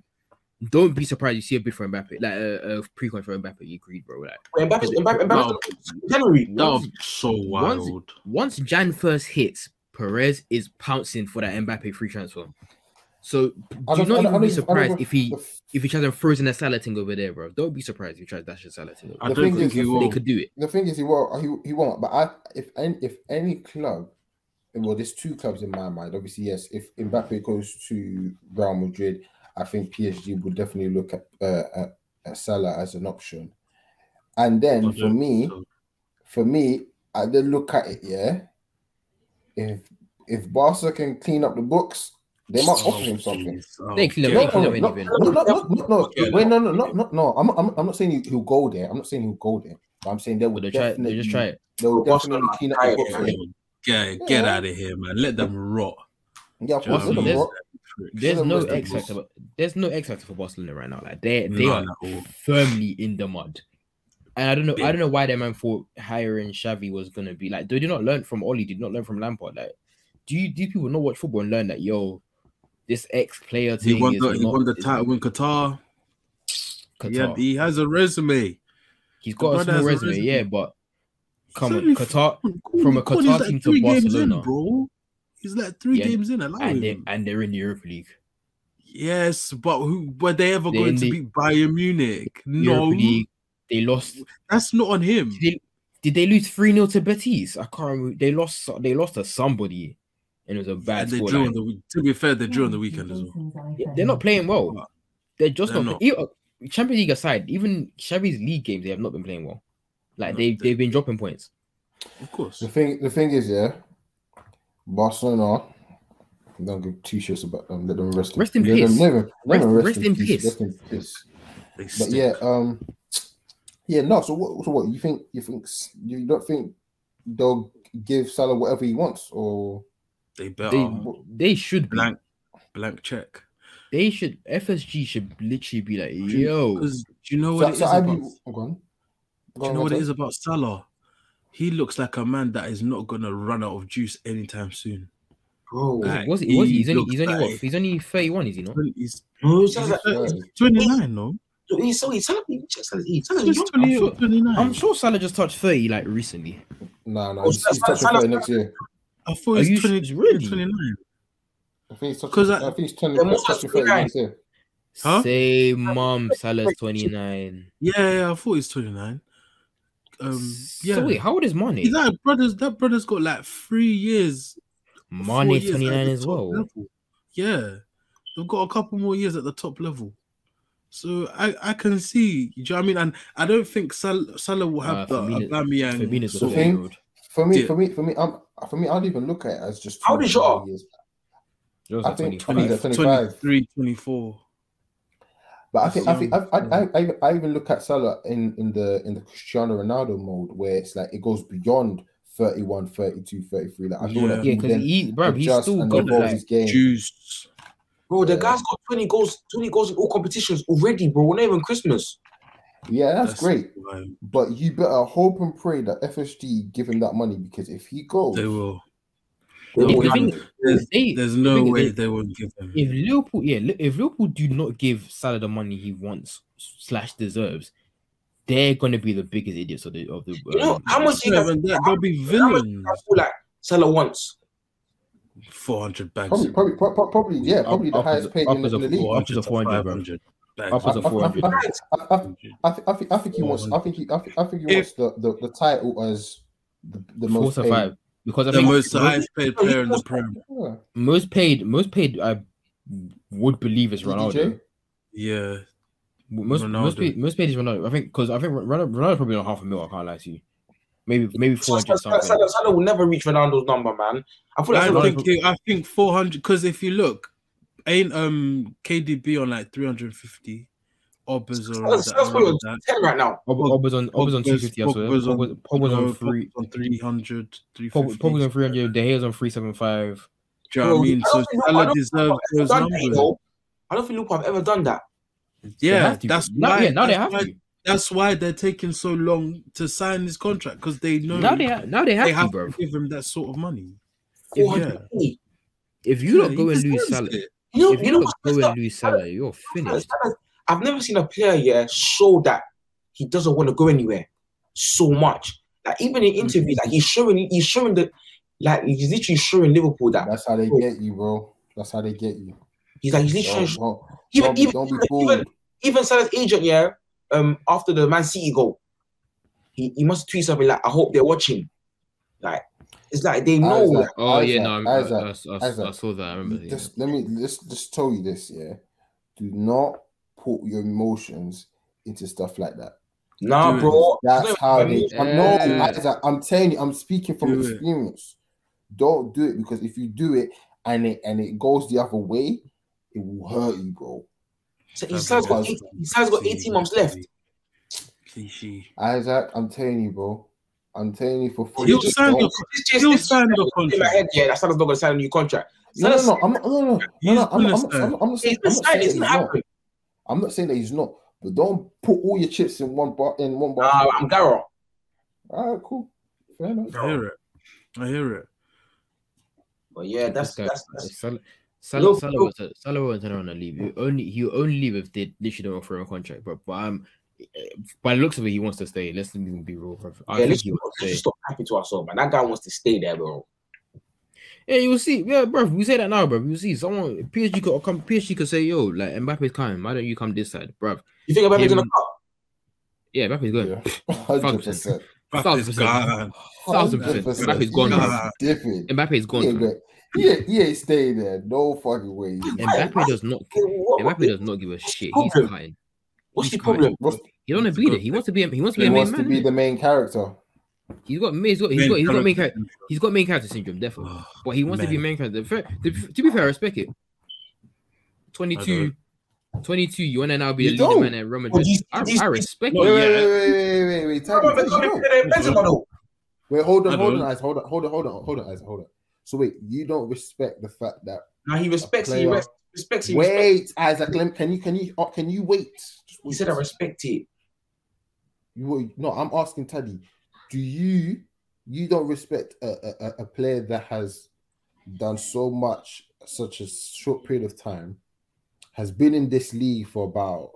don't be surprised you see a bid for Mbappe, like a, a pre-con for Mbappe. You agreed, bro. Like Wait, Mbappe's, Mbappe, That Mbappe's January. that would so Once- wild. once Jan first hits, Perez is pouncing for that Mbappe free transfer. So do don't- not I even be don't- I don't surprised if he if he tries to frozen a salad thing over there, bro. Don't be surprised if he tries dash a salad thing. I don't think is, he will. They could do it. the thing is he won't he, he won't but I if any if any club well there's two clubs in my mind obviously yes if Mbappe goes to Real Madrid I think PSG would definitely look at uh, at, at Salah as an option and then I for me for me I then look at it yeah if if Barca can clean up the books they might offer him something please. Oh, They clean up- yeah. they no, clean no, up no, anything. no, no, no, no, no, Yeah. wait, no, no, no, no, no. I'm, I'm, I'm not saying he- he'll go there. I'm not saying he'll go there. But I'm saying they But would they try. definitely, They just try it. they will Barcelona definitely clean up try the it, books for Yeah, him. Get get Yeah. out of here, man. Let them rot. Yeah, of Do you know course. what I let mean? them rot. There's no missed X factor. but There's no X factor for Barcelona right now. Like they they None are at firmly in the mud. And I don't know. I don't know why that man thought hiring Xavi was gonna be like. They did not learn from Ole. Did not learn from Lampard. Like, do you do people not watch football and learn that yo, this ex player He thing won is the he not- won the is title in Qatar. Qatar. He, he has a resume. He's got a small has a resume, resume. yeah, but come on, Qatar From a Qatar team to Barcelona. in, bro. He's like three Yeah, games in. Allow and they him. and they're in the Europa League. Yes, but who were they ever They're going to the beat Bayern Munich? No, League. They lost. that's not on him. Did they, did they lose three 0 to Betis? I can't remember. They lost. They lost to somebody, and it was a bad And they score. drew on the. To be fair, they drew on the weekend as well. Yeah, they're not playing well. They're just They're not. not. even- uh, Champions League aside, even Xavi's league games, they have not been playing well. Like No, they they- they've been dropping points. Of course. The thing, the thing is, yeah, Barcelona. Don't give two shits about them. Let them rest. Rest in let them- peace. let them- let Rest- rest in peace. Rest in peace. But stink. yeah, um, yeah, no. So what? So what? You think? You think? You don't think they'll give Salah whatever he wants, or they better They they should be. blank blank check. They should. FSG should literally be like, yo, do you know so, what it is so I about? be, go on. Do you know what go it on. is about Salah? He looks like a man that is not gonna run out of juice anytime soon. Bro, Like, was he? Was he? He's only looks he's only like- what? He's only thirty one. Is he not? He's, no, he's, sounds like, 29, no? he's so he's telling me, just he's telling He's me, 28 sure- 29. I'm sure Salah just touched thirty like recently. No, no, Oh, he's, he's touching thirty next year. I thought Are he's you 20, sh- really? 29. I think he's touching. 'Cause I, I- think he's turning Yeah, most touching thirty next year. Huh? Say, mom, Salah's twenty nine. Yeah, yeah, I thought he's 29. Um, yeah. So wait, how old is Mane? He's that brother's that brother's got like three years. four Mane years twenty nine as well. level. Yeah, they've got a couple more years at the top level. So I, I can see. Do you know what I mean? And I don't think Sal- Salah will have Uh, the Firmino- Aubameyang. Firmino's a sort of- For me, Yeah. for me, for me, I'm for me. I'd even look at it as just. How two, old is three Shaw? years. I think 25. 20 20, 25. 23, 24. But I think I think I, That's I, I, I, I even look at Salah in, in the in the Cristiano Ronaldo mode where it's like it goes beyond 31, 32, 33. Like I feel Yeah. like Yeah, he because he, bro, he's still and got like his game. Juice. bro, the Yeah. guy's got 20 goals, 20 goals in all competitions already, bro. We're not even Christmas. Yeah, that's, great. why But you better hope and pray that FSG give him that money because if he goes, They will. Thing- There's, they- there's no thing way they- they won't give him. if Liverpool, yeah, if Liverpool do not give Salah the money he wants slash deserves, they're gonna be the biggest idiots of the of the. You know, um, how much you Yeah, guys, but that- they'll be how much villains. I feel like Salah wants? 400 bags. probably, probably, pro- probably, yeah, probably the Upwards- highest paid in, upwards the- in the league. four- upwards of 400, bags. Upwards of I- I- 400. I- think, I think I think he wants I think he I think, I think he wants the, the, the title as the, the four most to paid. five because I the think most most, highest paid player in the Prem. Most paid, most paid, I would believe is Ronaldo. DDG? Yeah. Most most paid, most paid is Ronaldo. I think because I think Ronaldo, Ronaldo's probably on half a mil. I can't lie to you. maybe maybe four hundred Salah. Salah, Salah will never reach Ronaldo's number, man. I feel like I Salah, think it- I think 400 because if you look, ain't um KDB on like 350, Obbers or Salah's Salah's on that. 10 right now. Pogba's on Pogba's on two Pogba's- fifty. Pogba's on- Pogba's Pogba's on three. On 300, Pogba- 350. Pogba's on three hundred. De Gea's on three seven five. Do you know what I mean? I So don't think- I Salah deserves have those done that, you numbers. I don't think Liverpool have ever done that. Yeah, that's now, why. yeah, now they have to. That's why they're taking so long to sign this contract because they know Now they ha- now they have they have bro. to give him that sort of money. 400 If you Yeah, don't go and lose deserves Salah, it. You know, if you you know don't go and lose Salah, you're finished. Salah- I've never seen a player yeah show that he doesn't want to go anywhere so much. Like even in interviews, like he's showing he's showing the like he's literally showing Liverpool that That's how they get you, bro. That's how they get you. he's like he's literally Don't, showing, don't, even don't, be- even don't be even, fooled. even Salah's agent, yeah, um, after the Man City goal, he, he must tweet something like, "I hope they're watching." Like it's like they know. Isaac, like, Oh yeah, Isaac, no, I'm- I, Isaac, I, I, I Isaac. saw that. I remember. Yeah. Just let me just just tell you this, yeah. Do not put your emotions into stuff like that. nah, Do bro. That's how not they. I'm Yeah. no, Isaac, I'm telling you, I'm speaking from Do it. experience. Don't do it because if you do it and it and it goes the other way, it will hurt you, bro. So he says got 18, he says got 18 months left. Cliche. Isaac, I'm telling you, bro. I'm telling you for free. He'll sign your This He'll this sign the in my contract. head, yeah, that Salah's not gonna sign a new contract. No, no, no, I'm not, no, no, no, He's no, I'm, gonna I'm. I'm, I'm not saying, I'm gonna not saying It's he's gonna not. Happen. I'm not saying that he's not, but don't put all your chips in one bar in one bar. Nah, I'm Garo. All right, cool, fair enough. I hear it. I hear it. But yeah, that's This guy- that's, that's Salah, Salah, Look, Salah, look. was, Salah won't turn around and leave. He only he only leave if they literally don't offer him a contract, bro. But um, by the looks of it, he wants to stay. Let's even be real, bro. I yeah. think Let's, he let's wants to just stay. stop happy to ourselves, man. That guy wants to stay there, bro. Yeah, you will see. Yeah, bro. We say that now, bro. You see, someone PSG could come. PSG could say, "Yo, like Mbappe's coming. Why don't you come this side, bro?" You think Mbappe's Him- gonna come? Yeah, Mbappe's going. Yeah, hundred percent, Thousand percent. Thousand hundred percent. percent. Mbappe's gone. Different. Mbappe's gone. He ain't, bro. go- he, ain't, he ain't staying there. No fucking way. Mbappe does not. What- what- Mbappe does not give a shit. He's problem? cutting. What's he's the problem? He don't want to be there. He wants to be. A, he wants to be he a main wants to man. be the main character. He's got. He's got. He's got. He's got main character. He's got main character syndrome, definitely. Oh, But he wants to be main character. Fair, to, to be fair, I respect it. 22, 22, you want to now be You a leader man at Real Well, Madrid. these- I, I respect Wait, it. wait, yeah. wait, wait, wait, wait, wait. Tell me, tell me, you don't. Benzema, though. Wait, hold on, hold on, don't. Hold on, hold on, hold on, hold on, Isaac, hold on. So wait, you don't respect the fact that Now he respects. He player. res- respects. He respects. wait, Isaac, let- can you can you uh, can you wait? Just He said I respect it. You wait, no, I'm asking Taddy. Do you you don't respect a, a, a- player that has done so much such a short period of time, has been in this league for about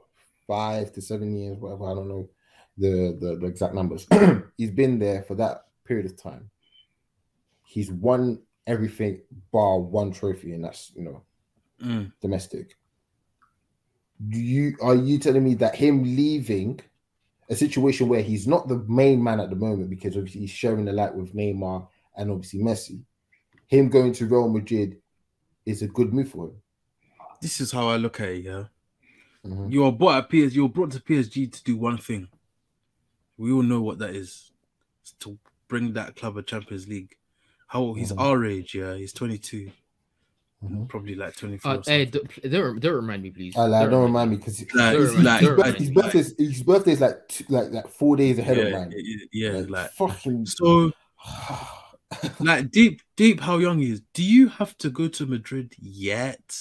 five to seven years, whatever, I don't know the, the, the exact numbers. He's been there for that period of time. He's won everything bar one trophy, and that's you know Mm. domestic. Do you are you telling me that him leaving a situation where he's not the main man at the moment because obviously he's sharing the light with Neymar and obviously Messi, him going to Real Madrid is a good move for him? This is how I look at it. Yeah, Mhm. you are brought at PS. you are brought to PSG to do one thing. We all know what that is. It's to bring that club a Champions League. How he's Mhm. our age. Yeah, he's 22. Mhm. Probably like 24. Uh, hey, don't, don't, don't remind me, please. I like, don't remind me because Like, Don't it's remind- like, don't like- remind his me. birthday's his birthday's like two, like like four days ahead yeah, of mine. yeah, yeah, Like, like fucking so. like deep, deep. How young he is? Do you have to go to Madrid yet?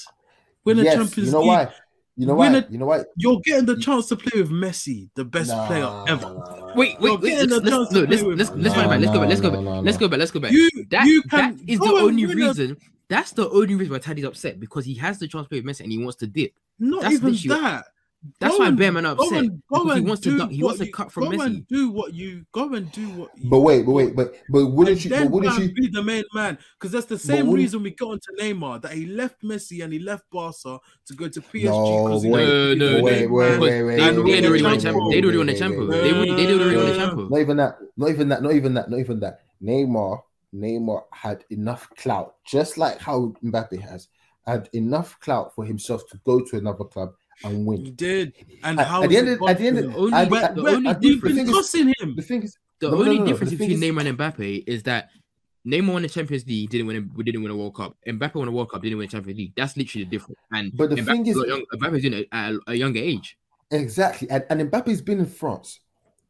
Win a yes, Champions you know League. why? You know Win why? a- You know why? You're getting the chance to play with Messi, the best Nah, player ever. nah, nah, nah. Wait, You're wait, wait. getting Let's, the let's, chance no, to let's, play with let's, him. let's, No, back. Let's go back. Let's go back. Let's go back. Let's go back. You, That, you can is the only win a- reason. That's the only reason why Taddy's upset because he has the chance to play with Messi and he wants to dip. Not That's even literally- that. That's Go why and- Bearman are Go upset and, go because he wants to. He wants to cut from go Messi. and do what you go and do what. You, But wait, but wait, but but wouldn't and you? then But wouldn't go you? be the main man? Because that's the same wouldn't- reason we got into Neymar that he left Messi and he left Barca to go to PSG. No, 'cause he wait, wanted to be no, no, wait, main wait, wait, wait, wait, they wait, already won the champion. They already won the wait, champion. They wait. already they already won the Uh, champion. Not even that. Not even that. Not even that. Not even that. Neymar, Neymar had enough clout, just like how Mbappe has, had enough clout for himself to go to another club and win. He did. And At- how at the end of- at the end possible? Only- at- Where- at- where- only I we've been thing is- him. The thing is, The No, only no, no, difference the between is- Neymar and Mbappe is that Neymar won the Champions League, didn't win. We didn't win a World Cup. Mbappe won a World Cup, didn't win a Champions League. That's literally the difference. And But the Mbappe thing is- young, Mbappe's doing it at a, younger age. Exactly. And, and Mbappe's been in France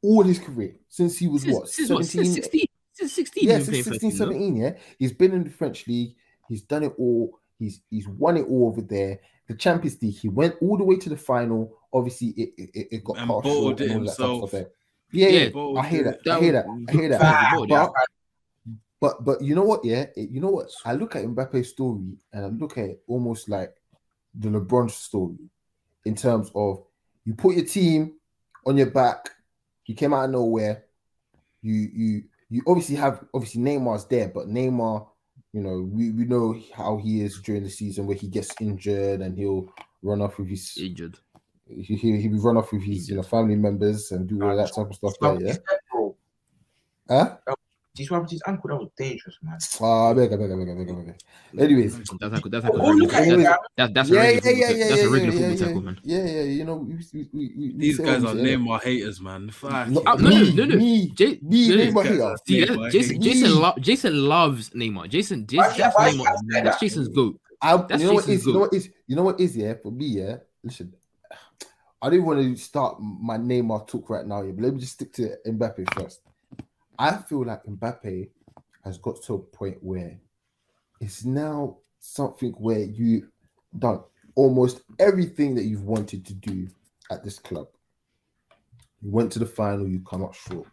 all his career since he was Since, what, since, what, 17? since 16? Since 16, yeah, he's been since playing 16, first team, no? 17, yeah. He's been in the French league. He's done it all. He's he's won it all over there. The Champions League, he went all the way to the final. Obviously, it it, it got And cut bottled short it and all that type of himself. there. Yeah, yeah, Yeah, I hear it. that. I That hear that. I hear that. that But, yeah. but but you know what? Yeah, you know what? I look at Mbappe's story and I look at it almost like the LeBron story in terms of you put your team on your back. You came out of nowhere. You you you obviously have obviously Neymar's there, but Neymar, you know, we, we know how he is during the season where he gets injured and he'll run off with his Injured. he he he'll run off with his you know family members and do all that type of stuff there, yeah. Huh? This one with his ankle, that was dangerous, man. Ah, bega, bega, bega, bega, bega. Anyways, That's like that's like Oh, look at Anyways, him. that's that's a yeah, regular yeah, yeah, yeah, that's yeah, a regular yeah, football yeah, tackle, man. Yeah, yeah, you know, we, we, we, we These guys are this, yeah. Neymar haters, man. Fuck. No, Uh, no, no, me, no, no. me, J- me, no, no, Neymar guys See, Neymar Jason, Me. Jason, lo- Jason loves Neymar. Jason, Jason that's Neymar. you have to say That's? Jason's goat. I, That's you know what Jason's is, you know what is, you know what is, yeah, for me, yeah. Listen, I didn't want to start my Neymar talk right now, yeah, but let me just stick to Mbappe first. I feel like Mbappe has got to a point where it's now something where you done almost everything that you've wanted to do at this club. You went to the final, you come up short.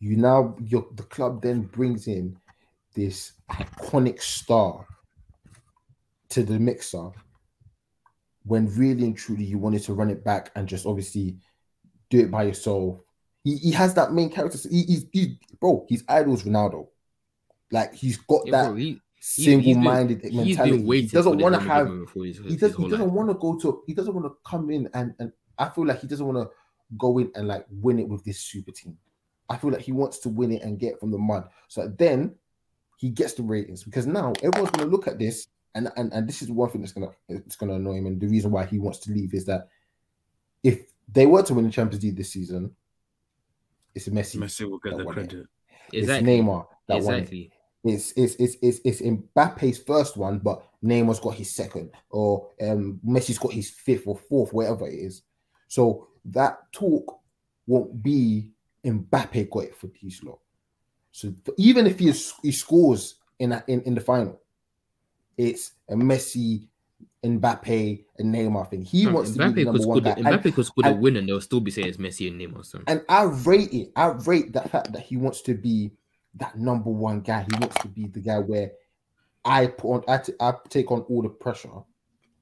You now your the club then brings in this iconic star to the mixer when really and truly you wanted to run it back and just obviously do it by yourself. He, he has that main character. He, he's he, bro, his idol's Ronaldo. Like he's got Yeah, that bro, he, single-minded he's mentality. He doesn't want to have His, he, does, he doesn't want to go to he doesn't want to come in and and I feel like he doesn't want to go in and like win it with this super team. I feel like he wants to win it and get it from the mud. So then he gets the ratings because now everyone's gonna look at this and and, and this is one thing that's gonna it's gonna annoy him and the reason why he wants to leave is that if they were to win the Champions League this season, it's Messi, Messi will get That the one, yeah. credit. Exactly. it's Neymar that won it. It's it's it's it's it's Mbappe's first one, but Neymar's got his second, or um Messi's got his fifth or fourth, whatever it is. So that talk won't be Mbappe got it for these lot. So th- even if he is, he scores in, that in in the final, it's a Messi, Mbappe, and Neymar thing. He Fam, wants to be Mbappe the number one guy. Mbappe could score the and- win, and they'll still be saying it's Messi and Neymar. Son. and I rate it. I rate that fact that he wants to be that number one guy. He wants to be the guy where I put on, I, t- I take on all the pressure,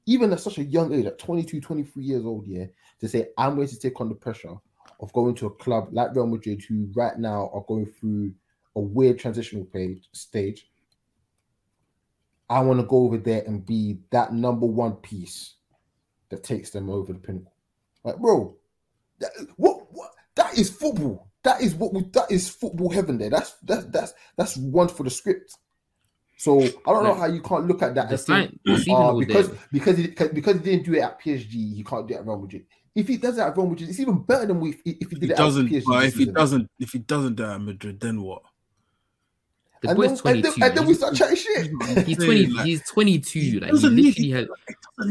even at such a young age, at 22, 23 years old, yeah, to say I'm going to take on the pressure of going to a club like Real Madrid, who right now are going through a weird transitional page stage. I want to go over there and be that number one piece that takes them over the pinnacle. Like, bro, that, what what that is football. That is what we that is football heaven there. That's that's that's that's one for the script. So I don't know how you can't look at that The and think, sign, the season uh, because because he because he didn't do it at PSG, he can't do it at Real Madrid. If he does it at Real Madrid, it's even better than if, if he did He it doesn't. at PSG. But this if he doesn't, if he doesn't do it at Madrid, then what? The and, boy's then, and, then, 22. and then we start chatting shit. He's 20. He's 22. he Like he literally has.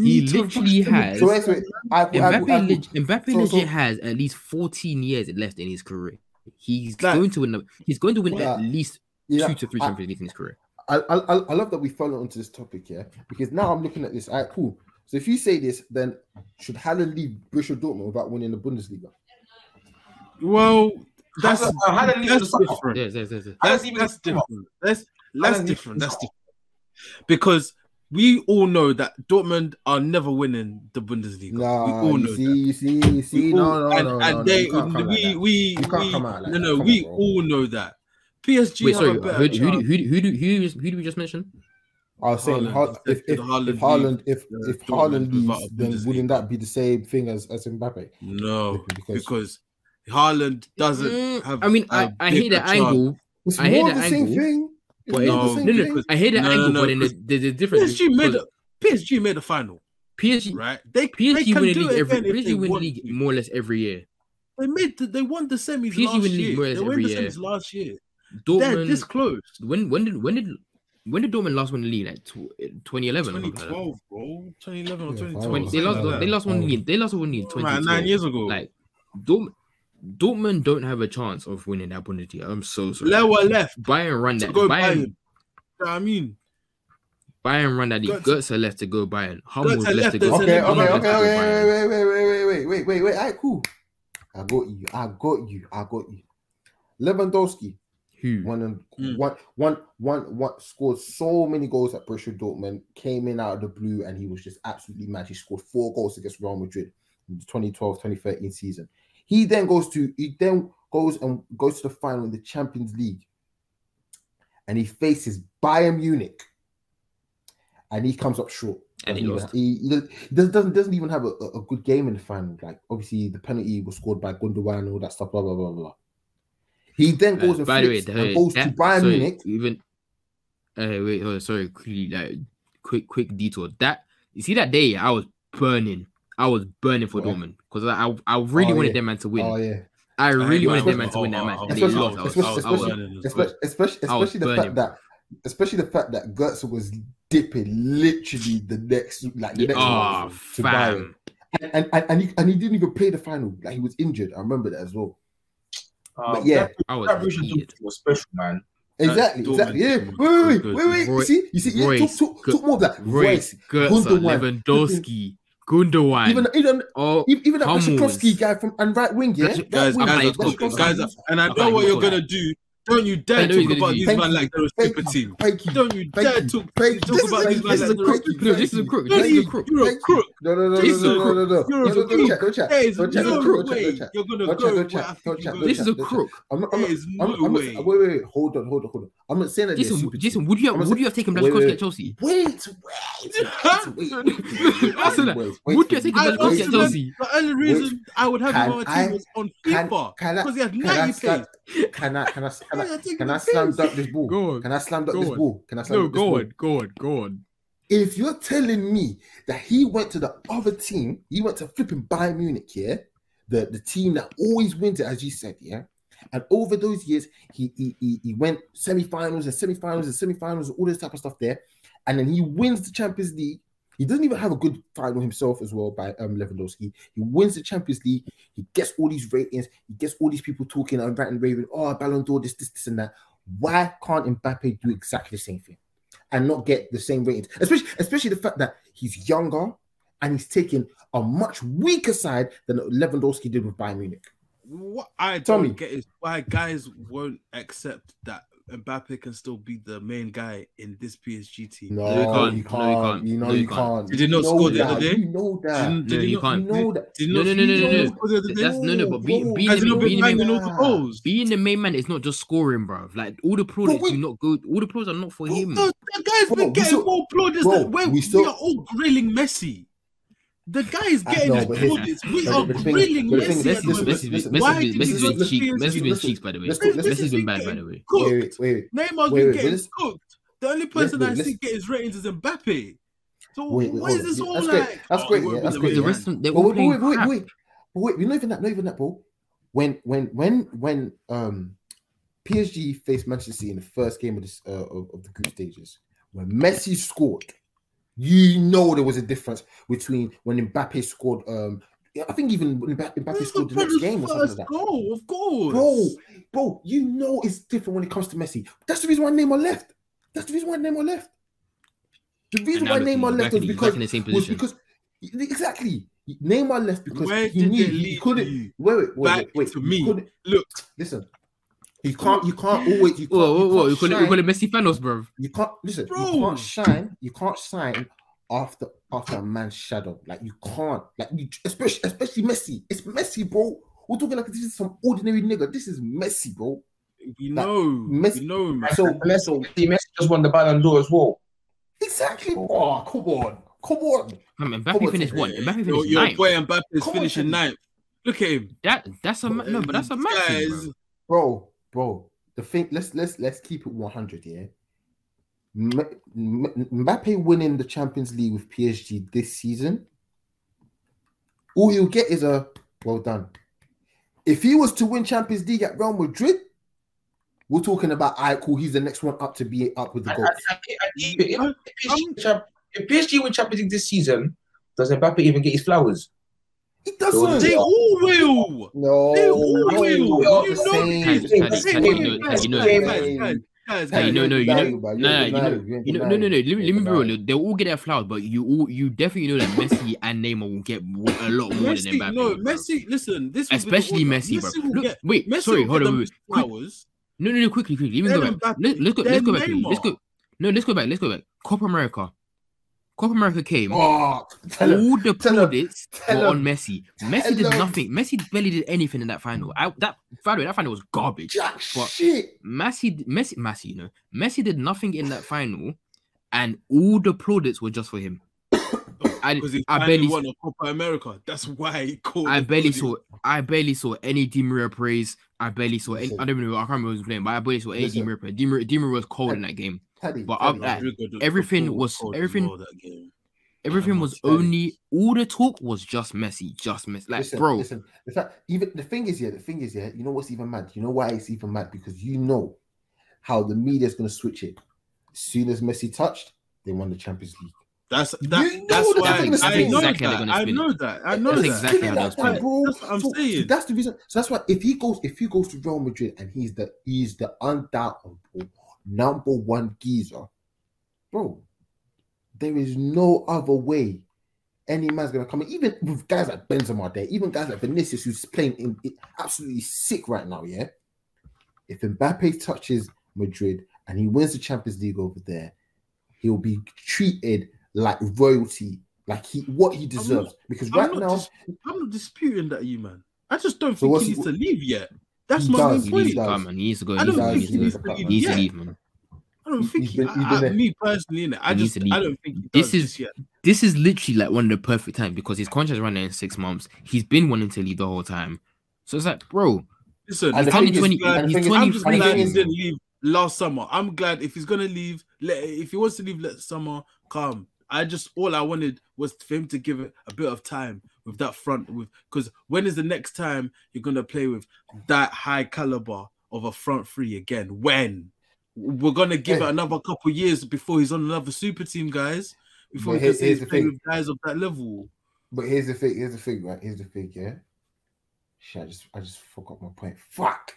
He literally has. So wait, wait, I, I, I, Mbappe, I, leg- Mbappe so- legit so- has at least 14 years left in his career. He's Like- going to win. He's going to win Yeah. at least yeah, two to three I- Champions Leagues in his career. I, I, I I love that we follow onto this topic here because now I'm looking at this. All right, cool. So if you say this, then should Haaland leave Borussia Dortmund without winning the Bundesliga? Well, that's Haaland- uh, Haaland that's different. Yes, yes, yes. yes. That's, even that's different. That's that's different. That's different. Because we all know that Dortmund are never winning the Bundesliga. Nah, we all you know see, that. you see, you see, We no, all- no, and, no, and no, they, you can't we, like that. we, we, like no, no, we on, all know that. PSG Wait, have sorry. a Who, who, who, who, who, who, who, who did we just mention? I was saying, Haaland. Har- He if said if if Haaland if if Dortmund Haaland leaves, then wouldn't that be the same thing as as Mbappe? No, Because- because Haaland doesn't Mm, have. I mean, a I, I hate bigger the chance. angle. It's I hear more the the same angle, thing. But no, the same No, no, thing. I hear the No, angle, no, but then because the, the, the difference. PSG made a, PSG made a final, PSG, right? They, they PSG can win the league every. PSG win the league more or less every year. They made the, they won the semis PSG last win league year. whereas They won every the year. semis last year. Dortmund. They're this close. when when did when did when did Dortmund last win the league? Like tw- 2011 or something like that? 2012, bro. 2011 or Yeah, 2012. Twenty- they lost. They lost one league. They lost one league. in Right, nine years ago. Like Dortmund, Dortmund don't have a chance of winning that Bundesliga. I'm so sorry. Lewa left Bayern run that. go Bayern, Bayern. What I mean, Bayern run that. Götze- Götze left to go Bayern. Hummels left left to go. Okay, okay, okay, okay, Bayern. wait, wait, wait, wait, wait, wait, wait, wait. All right, cool. I got you. I got you. I got you. Lewandowski Who? one Mm. one, one, one, one scored so many goals at Borussia Dortmund. Came in out of the blue, and he was just absolutely mad. He scored four goals against Real Madrid in the 2012-2013 season. He then goes to he then goes and goes to the final in the Champions League, and he faces Bayern Munich, and he comes up short. And he Doesn't lost. even- He, he doesn't, doesn't, even have a, a good game in the final. Like obviously the penalty was scored by Gundogan and all that stuff. Blah blah blah blah. He then goes and, By the way, and goes to that- Bayern sorry, Munich. Even. Uh, wait, hold on, sorry, quickly, like, quick, quick detour. That you see that day, I was burning. I was burning for Yeah. Dortmund because I, I, I really Oh, wanted yeah. them man to win. Oh yeah, I really ain't wanted gonna them man to win that match, Oh, and they especially- lost. I was, especially- I was, I was, especially- burning as especially especially, I was especially the fact that especially the fact that Götze was dipping literally the next like the next oh, to Bayern. fam. and and, and, and, he, and he didn't even play the final. Like he was injured. I remember that as well. Um, But yeah, that, I was that Borussia heated. Dortmund was special, man. Exactly, Dortmund exactly. Yeah. Wait, wait, wait, wait, wait. You see, you see, yeah, Reus, talk, talk, talk more of that. Reus, Reus, Götze, Lewandowski, Gundogan. even even oh, even even that Hummels. Guy from and right wing, yeah. That's- Right guys, wing, I'm guys, like, are cook, talking- Blaszczykowski. guys, and I I'm know what you're gonna do. Don't you dare talk about do- these Thank man like they're a thank super team. Thank you. Don't you dare talk, thank talk This about these man like they're a crook. super No, this is a crook. This is a you- crook. You're a crook. No, no, no, no, This is no, a no, no, no, no. You're a No, Don't crook. chat, don't chat. There is Don't chat, no don't chat, don't way chat. you're gonna Don't go chat, don't where I chat, think don't you're chat, gonna This is a don't chat. crook. I'm not, I'm There not, is I'm, no I'm way. not, wait, wait, wait, hold on, hold on, hold on. I'm not saying that they're Jason, super Jason, team. would you have, I'm would saying- you have taken wait, Blaszczykowski at Chelsea? Wait, wait, wait, would you have taken I Blaszczykowski at Chelsea? The only reason I would have him on a I- team was on FIFA because he had 90 slam, pace. can I, can I, can I, can I slam piss. dunk this ball? Go on. Can I slam dunk Go this on. ball? Can I slam No, dunk this go ball? on, go on, go on. If you're telling me that he went to the other team, he went to flipping Bayern Munich, yeah, the, the team that always wins it, as you said, yeah. And over those years, he he, he, he went semi-finals and semi-finals and semi-finals, all this type of stuff there. And then he wins the Champions League. He doesn't even have a good final himself as well by um, Lewandowski. He wins the Champions League. He gets all these ratings. He gets all these people talking and ranting, raving, oh, Ballon d'Or, this, this, this, and that. Why can't Mbappe do exactly the same thing and not get the same ratings? Especially, especially the fact that he's younger and he's taking a much weaker side than Lewandowski did with Bayern Munich. What I Tell don't me. get is why guys won't accept that Mbappe can still be the main guy in this PSG team. No, you can't. you No, can't. you can't. You know No, you you can't. can't. Did he not You know score the other day? You know that. Didn't- No, did he you not- can't. You know that. Did No, not no, no, no, no, no. score the other day? That's no, no. But be, being, the, being, the main, banging all the being the main man is not just scoring, bro. Like all the plaudits wait. do not go. All the plaudits are not for him. no, the guy's Bro, been we getting still- more plaudits bro, than we're, we we, are all grilling Messi. The guy is getting know, his but. We but are the grilling thing Messi. is, at Messi, the listen, moment. Messi, listen, Messi, Why Messi, did he Messi's go been to Messi's been Listen, cheeks, by the way. let's go- let's- Messi's been bad, by the way. cooked. Wait, wait, wait. Neymar's Wait, been wait, getting cooked. The only person I let's- see get his ratings is Mbappe. So Wait, wait, why is this all That's great. like? That's oh, great, it yeah, that's great, The rest of they're But wait, wait, wait, crap. wait, wait. We're not even that. Not even that, bro. When, when, when, when um PSG faced Manchester City in the first game of this uh, of, of the group stages, when Messi scored, you know there was a difference between when Mbappe scored. Um, I think even when Mbappe, Mbappe This scored the the next game or something like that. goal, of course. Bro, bro, you know it's different when it comes to Messi. That's the reason why Neymar left. That's the reason why Neymar left. The reason why now look, Neymar left back was because back in the was because exactly Neymar left because Where he knew he couldn't. you? Wait, wait, wait, wait, wait. to me. couldn't- Look, Listen, you can't. You can't always. You can't. Whoa, whoa, you whoa! can't You call it, you call it Messi Thanos, bro. you can't listen. Bro. You can't shine. You can't shine after after a man's shadow. Like you can't. Like you, especially especially Messi. It's Messi, bro. We're talking like this is some ordinary nigga. This is Messi, bro. we know, Messi- we know, man. So, Messi, so Messi, Messi just won the Ballon d'Or as well. exactly. Oh, come on, come on. I mean, Mbappe finished what? Mbappe Your, finished your ninth. boy Mbappe is Come on, finishing Tim. ninth. Look at him. That that's a ma- no, but that's a This mad guy thing, is- bro. bro, bro. The thing, let's let's let's keep it one hundred. Yeah, M- M- Mbappe winning the Champions League with PSG this season. All he'll get is a well done. If he was to win Champions League at Real Madrid, we're talking about all right, cool. He's the next one up to be up with the I- goals. I- I- I- If if PSG if PSG win Champions League this season, does Mbappe even get his flowers? He doesn't. They all will. No, They all no, will. You know same. Guys, Hey, guys, hey, guys, hey, you know- guys, you know- guys, hey, guys, guys, Hey, guys. no, no, you know, Deny, but no, you're no, you know, you're know, no, no, no. Let me, let me be real. denying. They all get their flowers, but you all, you definitely know that Messi and Neymar will get w- a lot more Messi, than Mbappe. no. Messi. Listen, this will be the especially. Messi, bro. Look, wait, sorry, hold on, wait, wait. flowers. No, no, no, quickly, quickly. Let me go back. Let, let's go. Let's go back. Let's go. No, let's go back. Let's go back. Copa America. Copa America came. Oh, tell him. all the plaudits tell were on him, Messi. Messi did him. nothing. Messi barely did anything in that final. I, that by the way, that final was garbage. Jack But- shit. Messi, Messi, Messi, you know, Messi did nothing in that final, and all the plaudits were just for him. I, he I barely, won a Copa America. That's why he called. I barely podium. saw, I barely saw any Di Maria praise. I barely saw any. I don't even know. I can't remember who was playing, but I barely saw any Di Listen. Maria praise. Di Maria, Di Maria was cold in that game. Teddy, But Teddy, up that- everything was- everything- well that game. Everything was only all the talk was just Messi, just Messi. Like, listen, bro, listen. The fact, even the thing is, yeah, the thing is, yeah. You know what's even mad? You know why it's even mad? Because you know how the media is going to switch it. As soon as Messi touched, they won the Champions League. That's that. You know that's that's why gonna I spin. know Exactly that. gonna I spin it. know that. I know That's that. exactly Spin it how like they'll spin that, it. bro. That's what I'm So- saying. so that's the reason. So that's why if he goes, if he goes to Real Madrid and he's the he's the undoubtable number one geezer, bro. There is no other way any man's gonna come in. Even with guys like Benzema there, even guys like Vinicius who's playing in, in- absolutely sick right now. Yeah, if Mbappe touches Madrid and he wins the Champions League over there, he'll be treated like royalty, like he what he deserves. because I'm right now, dis- I'm not disputing that, you man. I just don't So think he- needs to leave yet. That's He my does, main he he needs point. to does. come, man. He needs to go. I don't to, think he needs to needs go. to come, He man. needs to Yeah. leave, man. I don't think He's he, been- he's I, been I, me personally, innit? I just I don't think he This is- just yet. This is literally like one of the perfect times because his contract's running in six months. He's been wanting to leave the whole time. So it's like, bro, Listen, And the I'm just is- glad- and he's thing is- I'm just glad thing he didn't leave last summer. I'm glad if he's gonna leave, let if he wants to leave let summer, come. I just all I wanted was for him to give it a bit of time with that front with because when is the next time you're gonna play with that high caliber of a front three again? When we're gonna give Hey. it another couple years before he's on another super team, guys. Before But we here- can say here's he's the playing thing. with guys of that level. But here's the thing. Here's the thing. Right. Here's the thing. Yeah. Shit. I just I just forgot my point. Fuck.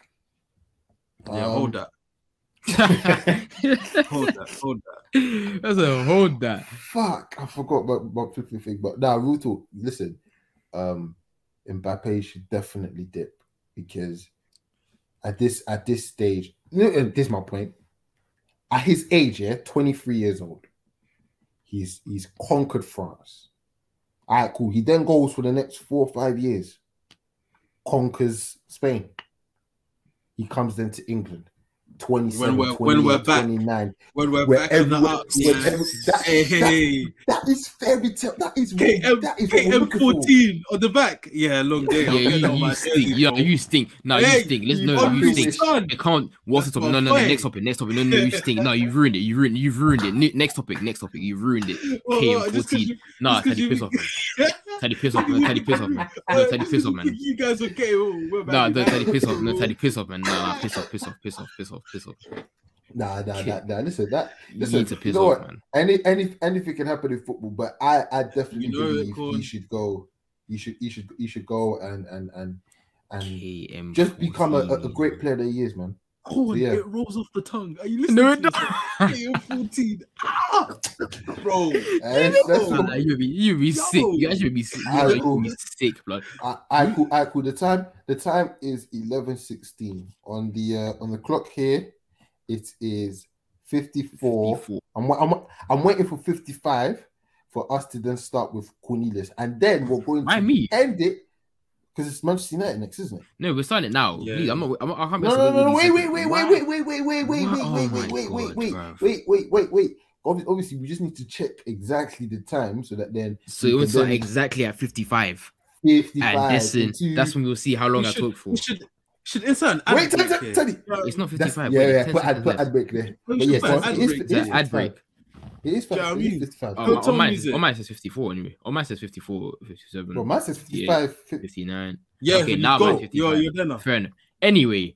Yeah, Um, hold that, hold that, hold that. That's a hold that. Fuck. I forgot about about fifty thing. But now, real talk. Listen. Um, Mbappe should definitely dip because at this at this stage, uh, this is my point. At his age, yeah, twenty three years old, he's he's conquered France. All right, cool. He then goes for the next four or five years, conquers Spain. He comes then to England, 27, When we're- when we're 28, back. 29. When we're Where back in the everyone- up, yeah. that- hey, hey. That is fairy tale. That is KM, that is what we're for. KM14 on the back. Yeah, long day. Yeah, you, you stink. jersey, Yeah, you stink. No, Hey, you stink. Let's you no, you stink. son. It can't. What's the topic? No, no, no. Next topic. Next topic. No, no, you stink. No, you've ruined it. You ruined. You've ruined it. Next topic. Next topic. You've ruined it. Well, well, just 'cause KM14. you- Nah, just 'cause Teddy, piss off, man. Teddy, piss off, man. Teddy, piss off, man. No, Teddy, piss off, man. You guys okay? We're back Nah, in no. Teddy, piss off. No, Teddy, piss off, man. Nah, nah, piss off, piss off, piss off, piss off, piss off. Nah, nah, nah, nah. Listen, that You listen. need to you piss know off, what? man. Any, any, anything can happen in football, but I, I definitely You know believe Corn. he should go. He should, he should, he should go and and and and KM just become a, a, a great player that he is, man. Oh, Yeah. it rolls off the tongue. Are you listening? No, it this? don't. KM14. Ah, bro. And that's Nah, nah, you be you be Yo. sick. You actually be sick. Alright, You cool. be sick, blood. I, I cool, I cool. The time, the time is eleven sixteen on the uh, on the clock here. It is fifty four. 54. I'm, I'm, I'm waiting for 55 for us to then start with Cornelius. And then we're going Why to me? end it because it's Manchester United next, isn't it? No, we're starting it now. Yeah. Please, I'm not. I'm, I can't be No, no, no, no, wait, wait, wait, wait, wait, wait, wait, wait, wait, wait, wait, oh wait, wait, wait, wait, wait, wait, wait, wait, wait. Obviously, we just need to check exactly the time so that then So we it was then- exactly at 55. 55. And listen, two- that's when we'll see how long We I should- talk for. We should, should insert an Wait, ad Teddy, break here. Teddy. It's not That's, 55. yeah, wait, yeah. Put ad, put ad break there. But yes, put an it ad break it The is ad break. It is Do you know I 55. It is mean? 55. Oh, Don't my- tell on mine, on mine says 54 anyway. On mine says 54, 57, Bro, mine says 55. 59. Yeah, Okay, now go. 55. You're, you're there now. Fair enough. Anyway,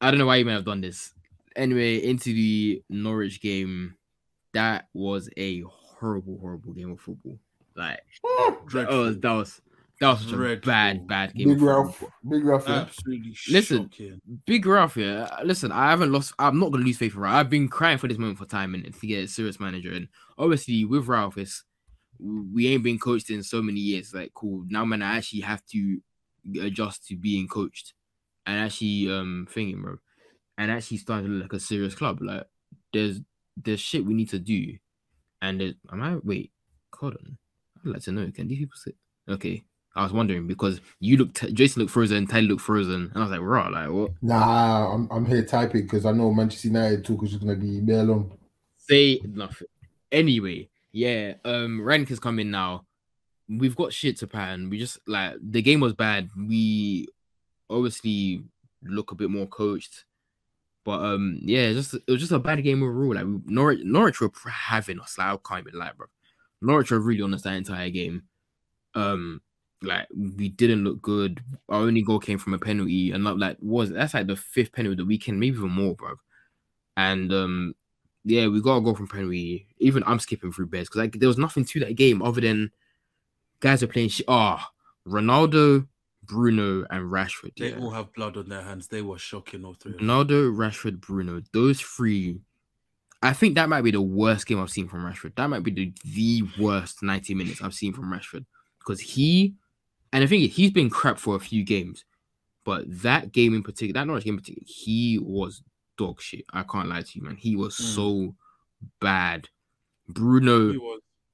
I don't know why you may have done this. Anyway, into the Norwich game, that was a horrible, horrible game of football. Like, ah! that was that was that was such a bad, bad game. Big of Ralf. Big Ralf. yeah. Absolutely Listen. shocking. Big Ralf, yeah. Listen, I haven't lost. I'm not gonna lose faith in Ralf. I've been crying for this moment for time and to get a serious manager. And obviously, with Ralf, it's we ain't been coached in so many years. Like, cool. Now, man, I actually have to adjust to being coached and actually um thinking, bro, and actually starting to look like a serious club. Like, there's there's shit we need to do, and there's, am I wait? Hold on. I'd like to know. Can these people sit? Okay. I was wondering because you looked, Jason looked frozen, Tyler looked frozen, and I was like, "Raw, like what?" Nah, I'm, I'm here typing because I know Manchester United talk is just to be there long. say nothing. Anyway, yeah, um, rank is coming now. We've got shit to pan. We just like the game was bad. We obviously look a bit more coached, but um, yeah, just it was just a bad game overall. Like we- Norwich, Norwich were having us. Like I can't even lie, bro. Norwich were really on us that entire game. Um, like we didn't look good. Our only goal came from a penalty, and not like was that's like the fifth penalty of the weekend, maybe even more, bro. And um, yeah, we got a goal from penalty. Even I'm skipping through beds because like there was nothing to that game other than guys are playing shit. Ah, Ronaldo, Bruno, and Rashford. They yeah. all have blood on their hands. They were shocking, all three. Ronaldo, Rashford, Bruno. Those three. I think that might be the worst game I've seen from Rashford. That might be the, the worst 90 minutes I've seen from Rashford. Because he and I think he's been crap for a few games. But that game in particular, that Norwich game in particular, he was dog shit. I can't lie to you, man. He was Mm. so bad. Bruno,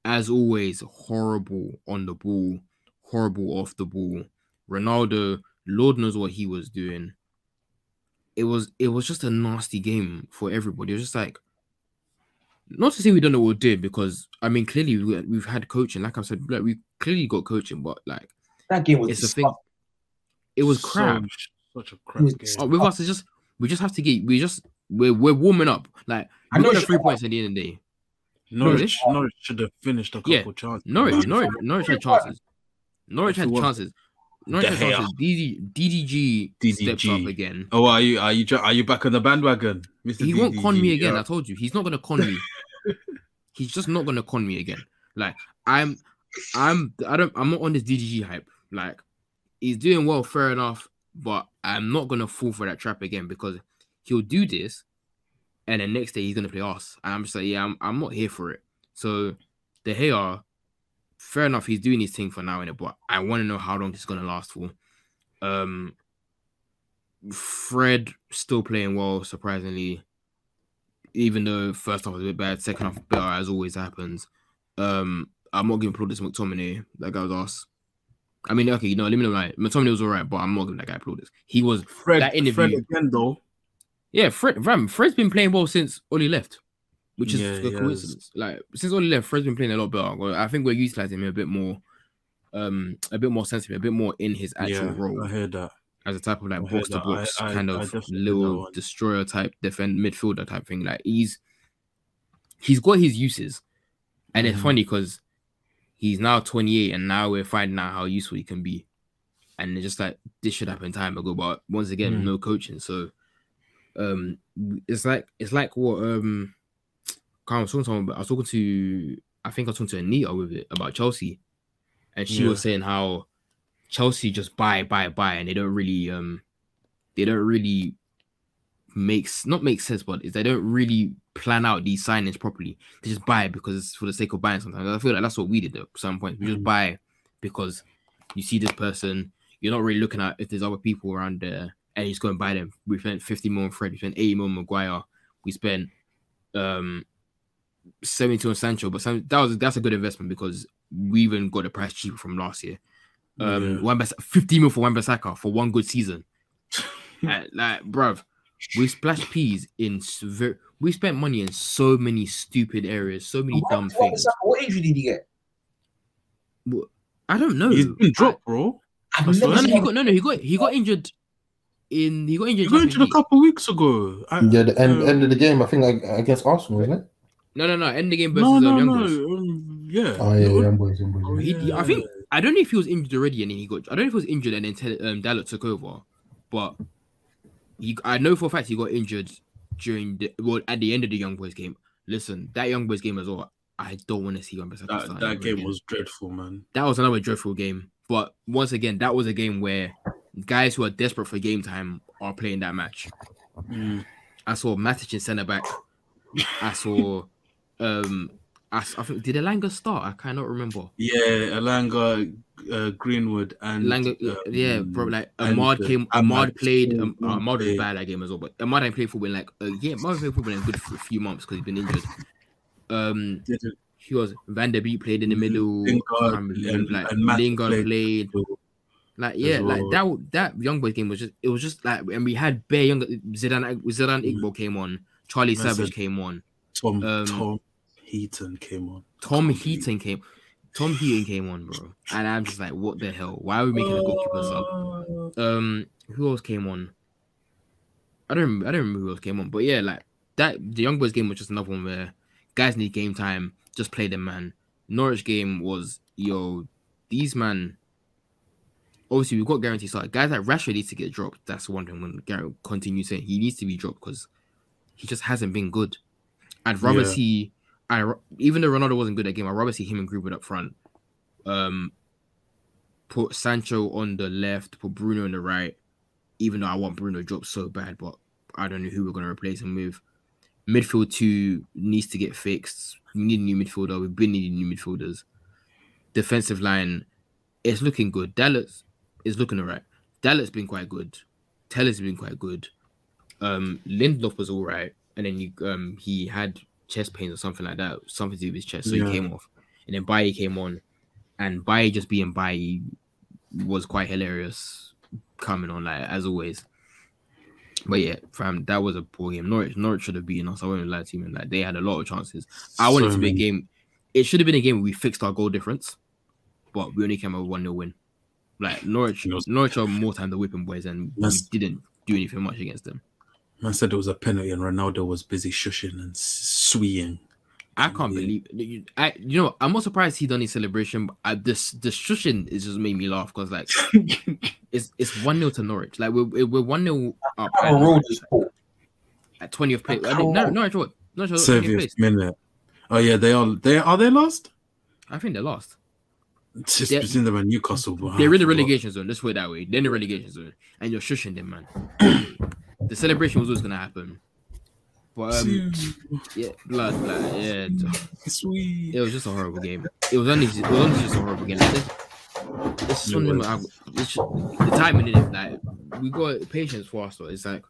as always, horrible on the ball, horrible off the ball. Ronaldo, Lord knows what he was doing. It was it was just a nasty game for everybody. It was just like not to say we don't know what we did because I mean clearly we, we've had coaching. Like I said, like we clearly got coaching, but like That game was it's a thing. It was so- crap. such a crap was- game. Uh, with us, it's just we just have to get we just we're we're warming up. Like I know the three points at the end of the day. Norwich, Norwich should have finished a couple Yeah, chances. Norwich, But- Norwich, Norwich had chances. Norwich had chances. Norwich De had Gea. chances. DD, DDG, steps DDG. up again. Oh, are you are you are you back on the bandwagon, Mister? He won't con me again. I told you, he's not gonna con me. he's just not gonna con me again. Like I'm, I'm, I don't, I'm not on this DDG hype. Like he's doing well, fair enough, but I'm not gonna fall for that trap again because he'll do this, and the next day he's gonna play us, and I'm just like, yeah, I'm, I'm not here for it. So De Gea, fair enough, he's doing his thing for now, innit? But I want to know how long this gonna last for. Um, Fred still playing well, surprisingly. Even though first half was a bit bad, second half better as always happens. Um, I'm not giving plaudits to McTominay. That guy was ass. I mean, okay, you know, let me know right. McTominay was alright, but I'm not giving that guy plaudits. He was, Fred, that interview- Fred again though. yeah, Fred. Ram, Fred's been playing well since Ole left, which is Yeah, a coincidence. Like since Ole left, Fred's been playing a lot better. I think we're utilizing him a bit more, um, a bit more sensitive, a bit more in his actual yeah, role I heard that. as a type of like box to box kind I of little destroyer type defend midfielder type thing. Like he's he's got his uses, and it's Mhm. funny because he's now 28, and now we're finding out how useful he can be. And it's just like this should happen time ago, but once again, Mm. no coaching. So, um, it's like it's like what um, I was talking to, someone I was talking to I think I was talking to Anita with it about Chelsea, and she was saying how Chelsea just buy, buy, buy, and they don't really um they don't really makes not make sense, but is they don't really plan out these signings properly. They just buy because it's for the sake of buying sometimes. I feel like that's what we did at some point. We just Mhm. buy because you see this person, you're not really looking at if there's other people around there and you just go and buy them. We spent 50 more on Fred, we spent 80 more on Maguire, we spent um 72 on Sancho, but some, that was that's a good investment because we even got the price cheaper from last year. Um, Yeah. Wan 50 mil for Wan Bissaka for one good season. like, like, bruv, we splashed peas in s- ver- we spent money in so many stupid areas, so many What, dumb what, things. what injury did he get? I don't know. He's been dropped, bro. I've That's never No, no, he got no, no, he got he got injured in he got injured. He got injured a League. couple weeks ago. I, Yeah, the end, uh, end of the game, I think like, against Arsenal, isn't it? No, no, no. End the game versus No, um, no, Young no. Boys. um, yeah. Oh yeah, young boys, young boys. Oh, yeah. He- I think I don't know if he was injured already and then he got. I don't know if he was injured and then Ted, um, Dallas took over, but he. I know for a fact he got injured during the well at the end of the Young Boys game. Listen, that Young Boys game as well. I don't want to see Wan Bissaka That, that game again. was dreadful, man. that was another dreadful game. But once again, that was a game where guys who are desperate for game time are playing that match. Mm. I saw Matic in centre back. I saw um I, I think did Elanga start? I cannot remember. Yeah, Elanga, uh, Greenwood, and Elanga, um, yeah, bro. Like Amad uh, came. Amad played. Um, Amad was bad that game as well. But Amad ain't played football in like uh, yeah, Amad played football in a good f- few months because he's been injured. Um, he was Van der Beek played in the middle. Lingard can't and- like and Lingard played. played. Like yeah, as like that that young boys game was just it was just like and we had bare young Zidane Zidane Mm. Iqbal came on, Charlie Savage came on, Tom Um, Tom Heaton came on. Tom Heaton came, Tom Heaton came on, bro, and I'm just like, what the hell? Why are we making a goalkeeper sub? Uh, Um, who else came on? I don't remember, I don't remember who else came on, but yeah, like that the young boys game was just another one where guys need game time, just play them man. Norwich game was yo, these man. Obviously, we've got guarantee start. Guys like Rashford needs to get dropped. That's one thing. When Garrett continues saying he needs to be dropped because he just hasn't been good. I'd rather Yeah. see, I even though Ronaldo wasn't good at game, I'd rather see him and Greenwood up front. Um, put Sancho on the left, put Bruno on the right. Even though I want Bruno dropped so bad, but I don't know who we're gonna replace him with. Midfield two needs to get fixed. We need a new midfielder. We've been needing new midfielders. Defensive line, it's looking good. Dalot is looking alright. Dalot been quite good. Telles been quite good. Um, Lindelof was all right, and then you, um, he had chest pains or something like that, something to do with his chest, so Yeah. he came off. And then Bailly came on, and Bailly just being Bailly was quite hilarious coming on, like as always. But yeah, fam, that was a poor game. Norwich, Norwich should have beaten us. I won't lie to you, man. Like they had a lot of chances. I wanted so to be a game. It should have been a game where we fixed our goal difference, but we only came out with one 0 win. Like Norwich, was- Norwich are more time the whipping boys, and we didn't do anything much against them. Man said it was a penalty and Ronaldo was busy shushing and s- I can't Yeah. believe you. I, you know, I'm not surprised he done his celebration. But I, this the shushing is just made me laugh because like it's it's one 0 to Norwich. Like we're we're one 0 up How at, road is poor. at 20th place. I How- think, no, Norwich what? Norwich are 20th place. 70th minute. Oh yeah, they are. They are they lost? I think they're lost. It's just They're- between them and Newcastle. but They're in the forgot. relegation zone. Let's put it that way. They're in the relegation zone, and you're shushing them, man. the celebration was always gonna happen. But um, yeah, blood, blood, yeah. Sweet. It was just a horrible game. It was only, it was only just a horrible game. Like, this, it's just It one of them, was. I- it's just- the timing in it. Like we got patience for us. Though. It's like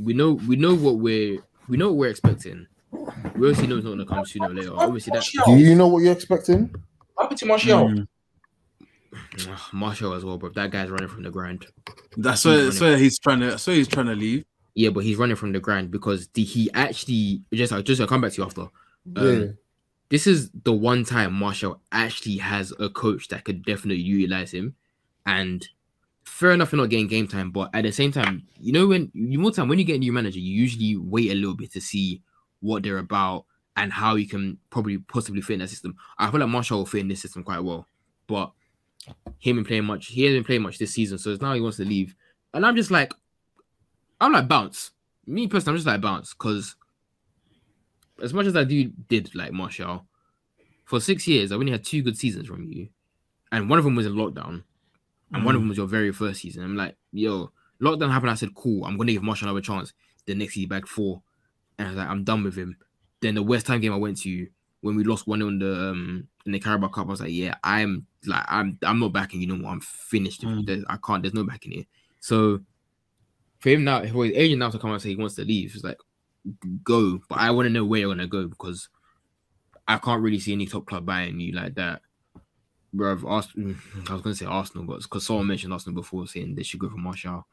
we know, we know what we're, we know what we're expecting. We obviously know it's not gonna come sooner or later. Obviously, that Do you know what you're expecting? What happened to Martial? Mm. Martial as well, bro. That guy's running from the grind. That's He's where, that's where he's trying to. That's where he's trying to leave. Yeah, but he's running from the grind because the, he actually just just I'll come back to you after. Um, yeah. This is the one time Martial actually has a coach that could definitely utilize him, and fair enough, you're not getting game time, but at the same time, you know when you more time when you get a new manager, you usually wait a little bit to see what they're about and how you can probably possibly fit in that system. I feel like Martial will fit in this system quite well, but him been playing much. He hasn't played much this season, so now he wants to leave, and I'm just like, I'm like bounce. Me personally, I'm just like bounce because as much as I do did like Martial, for six years, I only had two good seasons from you, and one of them was in lockdown, and one of them was your very first season. I'm like, yo, lockdown happened. I said, cool, I'm gonna give Martial another chance. The next he bagged four, and I was like, I'm done with him. Then the West Ham game I went to when we lost one in the um in the Carabao Cup, I was like, yeah, I'm like, I'm I'm not backing you no more. I'm finished. Mm. I can't. There's no backing here. So for him now, for his agent now to come out and say he wants to leave, it's like go. But I want to know where you're gonna go because I can't really see any top club buying you like that. Bro, Ars- mm, I was gonna say Arsenal, but because someone mentioned Arsenal before saying they should go for Martial.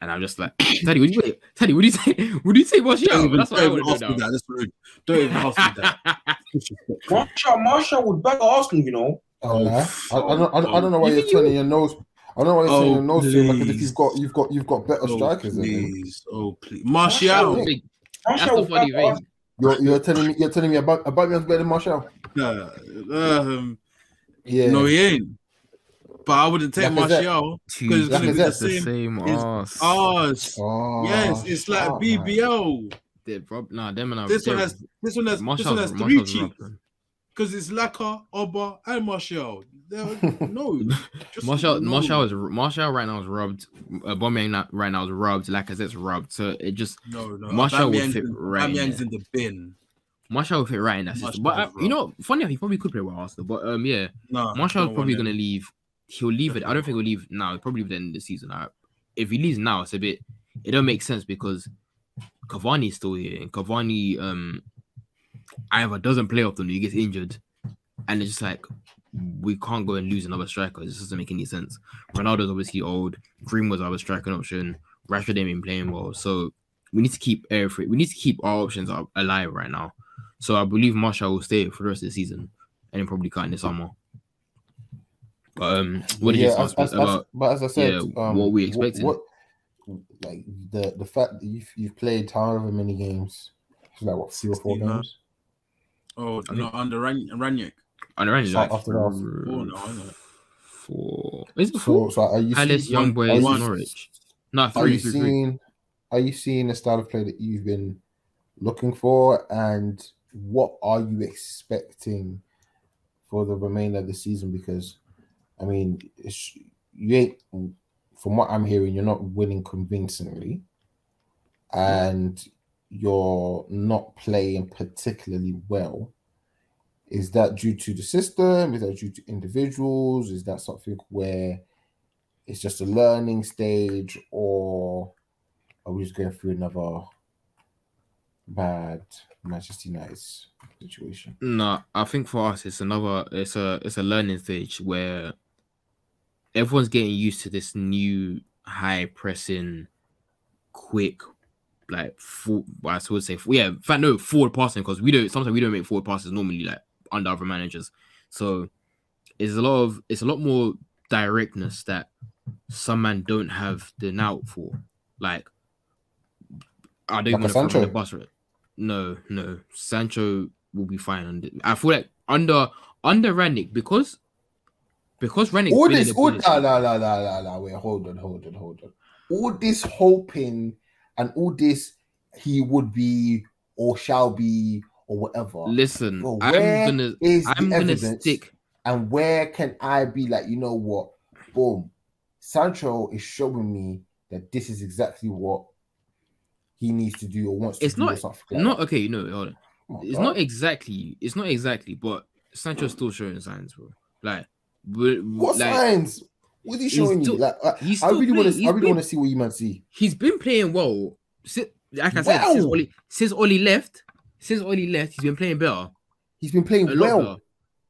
And I'm just like, Teddy, what do you wait, Teddy, what do you say? What do you say, Martial? Don't even, That's what don't even want ask me that. That's rude. Don't even ask me that. Martial, Martial would back Arsenal, you know. Oh, lie. I, I, don't, I, don't, I don't know why You you're you- turning your nose. I don't know why you're turning Oh, your to him. Like if please. you've got you've got you've got better Oh, strikers than him. please. Oh, please. Martial. Martial. That's Martial the funny back thing. You're, you're telling me you're telling me about about better than Martial. Uh, um, Yeah. No, he ain't. But I wouldn't take Lacazette. Martial because it's gonna be the Lacazette, the same. same It's ass. Ours. Oh, yes, it's like shout, man. BBL. They prob- nah, them and I. This one has this one has this one has three cheeks because it's Laka, Oba, and Martial. They're- No, Martial, no. Martial is Martial right now is rubbed. Uh, Aubameyang not- right now is rubbed. Like as it's rubbed. So it just No, no. Martial would fit in- right in Aubameyang's there. in the bin. Martial will fit right in that system. But uh, you know, funny he probably could play well Arsenal. But um, yeah, No, Martial's probably gonna him. leave. He'll leave it. I don't think he'll leave now. He'll probably leave at the end of the season. Uh, if he leaves now, it's a bit. It don't make sense because Cavani's still here, and Cavani um either doesn't play often, or he gets injured, and it's just like we can't go and lose another striker. This doesn't make any sense. Ronaldo's obviously old. Green was our striking option. Rashford ain't been playing well, so we need to keep everything. We need to keep our options alive right now. So I believe Martial will stay for the rest of the season, and then probably cut in the summer. But um, what did you yeah, say as, as, as, but as I said, yeah, um, what we wh- expecting. What, like the the fact that you've you've played however many games, it's like what three or four 16, huh? games. Oh I no, under Ran- Rangnick. And around So like after four, four it? four. Is it So, four? so are you Palace, seeing, Young Boys, one- Norwich. No, are you three, three. are you seeing the style of play that you've been looking for, and what are you expecting for the remainder of the season? Because I mean, it's, you ain't from what I'm hearing, you're not winning convincingly, and you're not playing particularly well. Is that due to the system? Is that due to individuals? Is that something where it's just a learning stage, or are we just going through another bad Manchester United situation? No, I think for us it's another it's a it's a learning stage where everyone's getting used to this new high pressing, quick, like full. I would say yeah, in fact no forward passing because we don't sometimes we don't make forward passes normally like under other managers. So it's a lot of it's a lot more directness that some man don't have the now for. Like I don't Like want to throw him under Sancho? the bus. right? No, no, Sancho will be fine. Under I feel like under under Rangnick because because Rangnick all this, all, la, la, la, la, la, la, wait, hold on, hold on, hold on. All this hoping and all this he would be or shall be or whatever. Listen, Bro, I'm gonna is the I'm gonna evidence? stick. And where can I be like, you know what? Boom. Sancho is showing me that this is exactly what he needs to do or wants to It's do or not- something like Not okay, no, hold on. On, It's bro. not exactly. It's not exactly, but Sancho's still showing signs, bro. Like, what like signs? What is he showing still- you? Like, I, I really want to. I really want to see what you might see. he's been playing well. Si- Like I said, since. Ole, since Ole left, since Ole left, he's been playing better. He's been playing A well. better.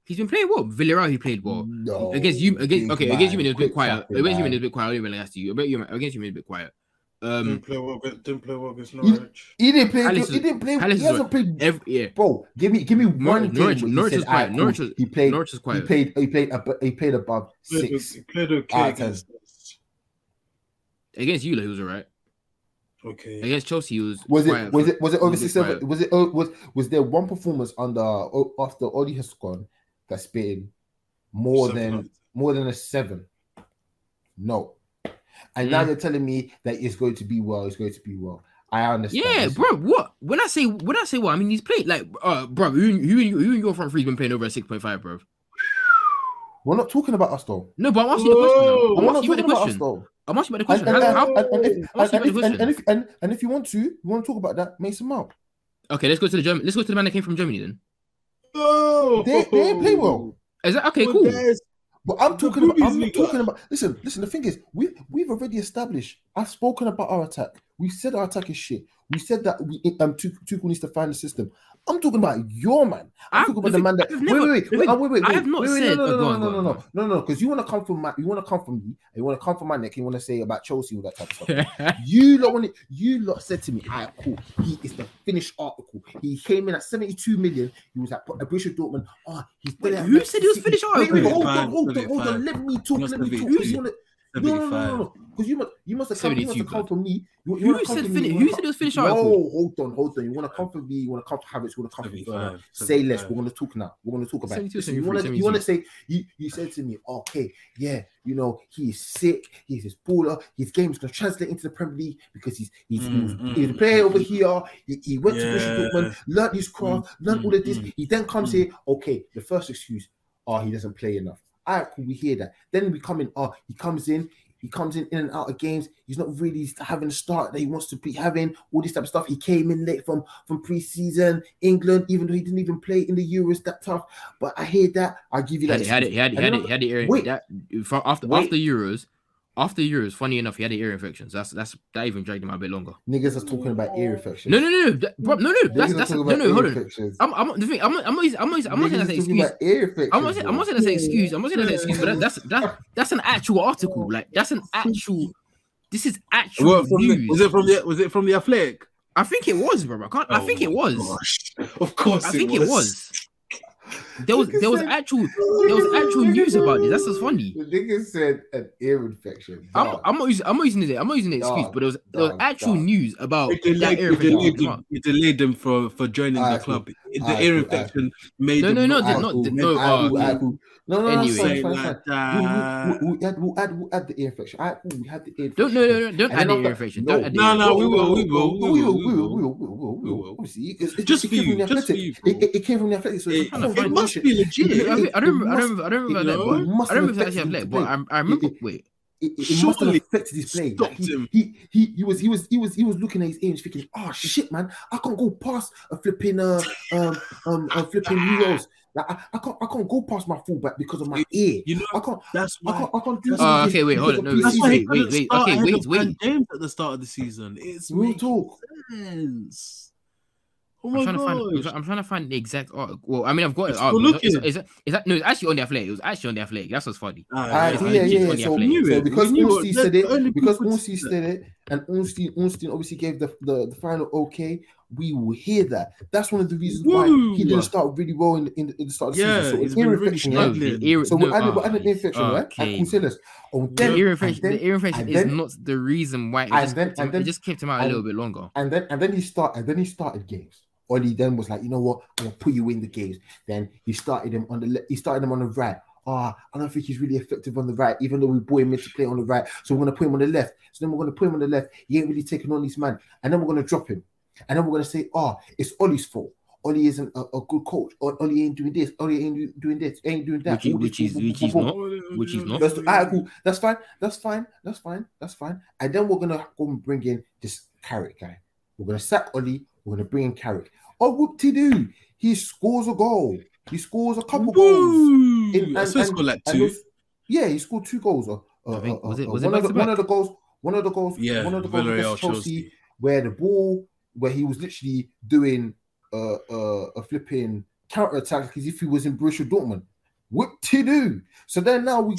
He's been playing well. Villarreal, he played well. No, against you, against big okay, against you, man, it was a bit quiet. Against you, it was a bit quiet. I don't even ask you. About you, against you, it was a bit quiet. Um, Didn't play well. against- Didn't play well against Norwich. He didn't play. Palace he is- didn't play. Palace he hasn't played. every yeah, Bro, give me, give me one Norwich- game. Norwich- where Norwich said, is quiet. "Alright, cool." Norwich is- he played. Norwich is He played. He played. He played above Played, six. o- played okay out of ten. against. Against you, he was alright. Okay. Against Chelsea, he was Was it? Was it? Was it he over was six? Seven? Was it? oh, Was was there one performance under oh, after Ole has gone that's been more Seven than out- more than a seven? No. And now Mm. you're telling me that it's going to be well. It's going to be well. I understand. Yeah, bro. What? When I say when I say what, I mean he's played like, uh, bro. Who, who, who in your front three has been playing over a six point five, bro? We're not talking about us though. No, but I'm asking you the question. now. Whoa, I'm We're not asking you talking the about us question. though. I'm asking you the And, question. and, How- and, how- and, and, if, and, you if, and, question. and, if, and, and if you want to, you want to talk about that, Mason Mount. Okay, let's go to the German. Let's go to the man that came from Germany then. Oh, They, they ain't play well. Is that okay? Well, Cool. But I'm talking about. I'm not Bundesliga. talking about. Listen, listen. The thing is, we we've already established. I've spoken about our attack. We said our attack is shit. We said that we um Tuchel needs to find a system. I'm talking about your man. I'm I've- talking about the the man that. thing- Wait, I've wait, wait, wait, oh, wait, wait, I have not wait, wait, said- No, no, oh, no, no, no, no, no, no, no. Because you want to come from my, you want to come from me. And you want to come from my neck. You want to say about Chelsea all that type of stuff. You lot want it, you lot said to me, all right, cool. He is the finished article. He came in at 72 million. He was at Borussia Dortmund. Oh, he's Wait, who said he was City. finished Wait, wait, hold on, hold on, hold on. Let me talk. Let me talk. 80. You wanna- No, no, no, no, no. Because you must you must have come, you must have come from me. You, you Who said finish? me, you Who said it was finish No, article? hold on, hold on. You want to come from me. You want to come from Havertz. You want to come from Werner. 75, Say less. We're going to talk now. We're going to talk about. it. 72, you want to you want to say you you said to me, okay, yeah, you know he's sick. He's his baller. His game is going to translate into the Premier League because he's he's, he was, Mm, he's a mm, player mm, over mm. here. He, he went to Yeah. Borussia Dortmund, learned his craft, learned mm, all of this. mm, He then comes mm. here. Okay, the first excuse, oh, he doesn't play enough. All right, cool, we hear that. Then we come in, oh, he comes in, he comes in in and out of games. He's not really having a start that he wants to be having, all this type of stuff. He came in late from from preseason England, even though he didn't even play in the Euros that tough. But I hear that. I'll give you He that. had, it- he had, it- he had, it- he had, it- he had, it- Wait. that after Wait. after Euros, after Euros. Funny enough, he had the ear infections. That's that's that even dragged him out a bit longer. Niggas are talking about ear infections. No, no, no, no, that- bro, no, no. Niggas That's are that's talking no, about no. ear Hold on. infections. I'm, I'm the thing. I'm, I'm, not, I'm, not, I'm not saying Niggas that's an excuse. ear. I'm not saying, I'm not saying that's an excuse. I'm not saying that's an excuse, but that, that's that, that's an actual article. Like that's an actual. This is actual What, from the, news. was it from the was it from the Athletic? I think it was, bro. I can't. I Oh think it was. gosh. Of course, I think it was. There was there was said- actual there was actual news about this. That's what's funny. The nigga said an ear infection. I'm, I'm not using I'm not using it. I'm not using the excuse, Dog, but there was there was dog, actual dog. news about It that delayed, ear it infection. delayed Come them. It delayed them for for joining Alright, the club. The Alright, ear infection made No, them no, no, not the- able not the- to no, make- uh, Alright, cool, alright, cool. No, no, no, Anyway. fine, Saying fine, like fine. We, that. we, we, we, add, we'll, add, we'll add the ear infection. Alright, cool, we had the ear Don't no no no don't add then the ear after- infection. no, Don't add the no, no, we will, we will, we will, we will, we will, we will, we will. Obviously, it's, it's, Just it for came from you, the just for you. It, it, it came from the athletic, so It, it's kinda not funny. it must be I, legit. I, think- I don't remember. I must- don't remember. I don't remember you that. But I don't remember have if actually him but I, I remember. It- it- Wait, It, it, it must have affected his play. Like, he, him. he, he, he was, he was, he was, he was looking at his ear and thinking, "Oh shit, man, I can't go past a flipping, uh, um, um, a flipping heroes. Like, I, I can't, I can't go past my fullback because of my ear. You know, I can't, that's I why. can't, I can't do That's Uh, okay, wait, hold on, no, That's preseason. why he wait, wait, wait, okay, wait, wait. Dan James at the start of the season. It's Real makes talk. sense. Oh I'm my trying to find. god! I'm trying to find the exact article. Well, I mean, I've got. It's Up. still Is, looking. is, is that no? It's actually on the athletic. It was actually on the athletic. That's what's funny. Ah, yeah, yeah, yeah, yeah. So, so because We knew Ornstein it. said it, because people said said it, and Ornstein, Ornstein obviously gave the, the, the final okay, we will hear that. That's one of the reasons why he didn't start really well in, in, in the start of the Yeah, season. So he's ear infection, No, yeah? struggling. the ear. So no, we're adding, ah, we're adding the infection, right? okay. And cool, say this. Oh, The then, ear infection. then, the ear infection and is then- not the reason why. It and just, then- kept him, then- it just kept him out a little bit longer. and then and then he start and then he started games. Ole then was like, you know what, I'm gonna put you in the games. Then he started him on the le- he started him on the right. Ah, I don't think he's really effective on the right, even though we brought him in to play on the right. So we're gonna put him on the left. So then we're gonna put him on the left. He ain't really taking on these man, and then we're gonna drop him. And then we're gonna say, ah, it's Ole's fault. Ole isn't a, a good coach. Or Ole ain't doing this. Ole ain't doing this. Ain't doing that. Which is- which is- which is not. Which is not. That's, right, cool. That's fine. That's fine. That's fine. That's fine. And then we're gonna go and bring in this Carrick guy. We're gonna sack Ole. We're gonna bring in Carrick. Oh, whoop to do. He scores a goal. He scores a couple goals. In- I and- scored like two. those- yeah, he scored two goals. Uh, uh, I think- uh, was it- uh, it one, of the, one of the goals? One of the goals. Yeah, one of the goals against Chelsea, Chelsea. where the ball, where he was literally doing uh, uh, a flipping counter attack as if he was in Borussia Dortmund. What to do? So then now we,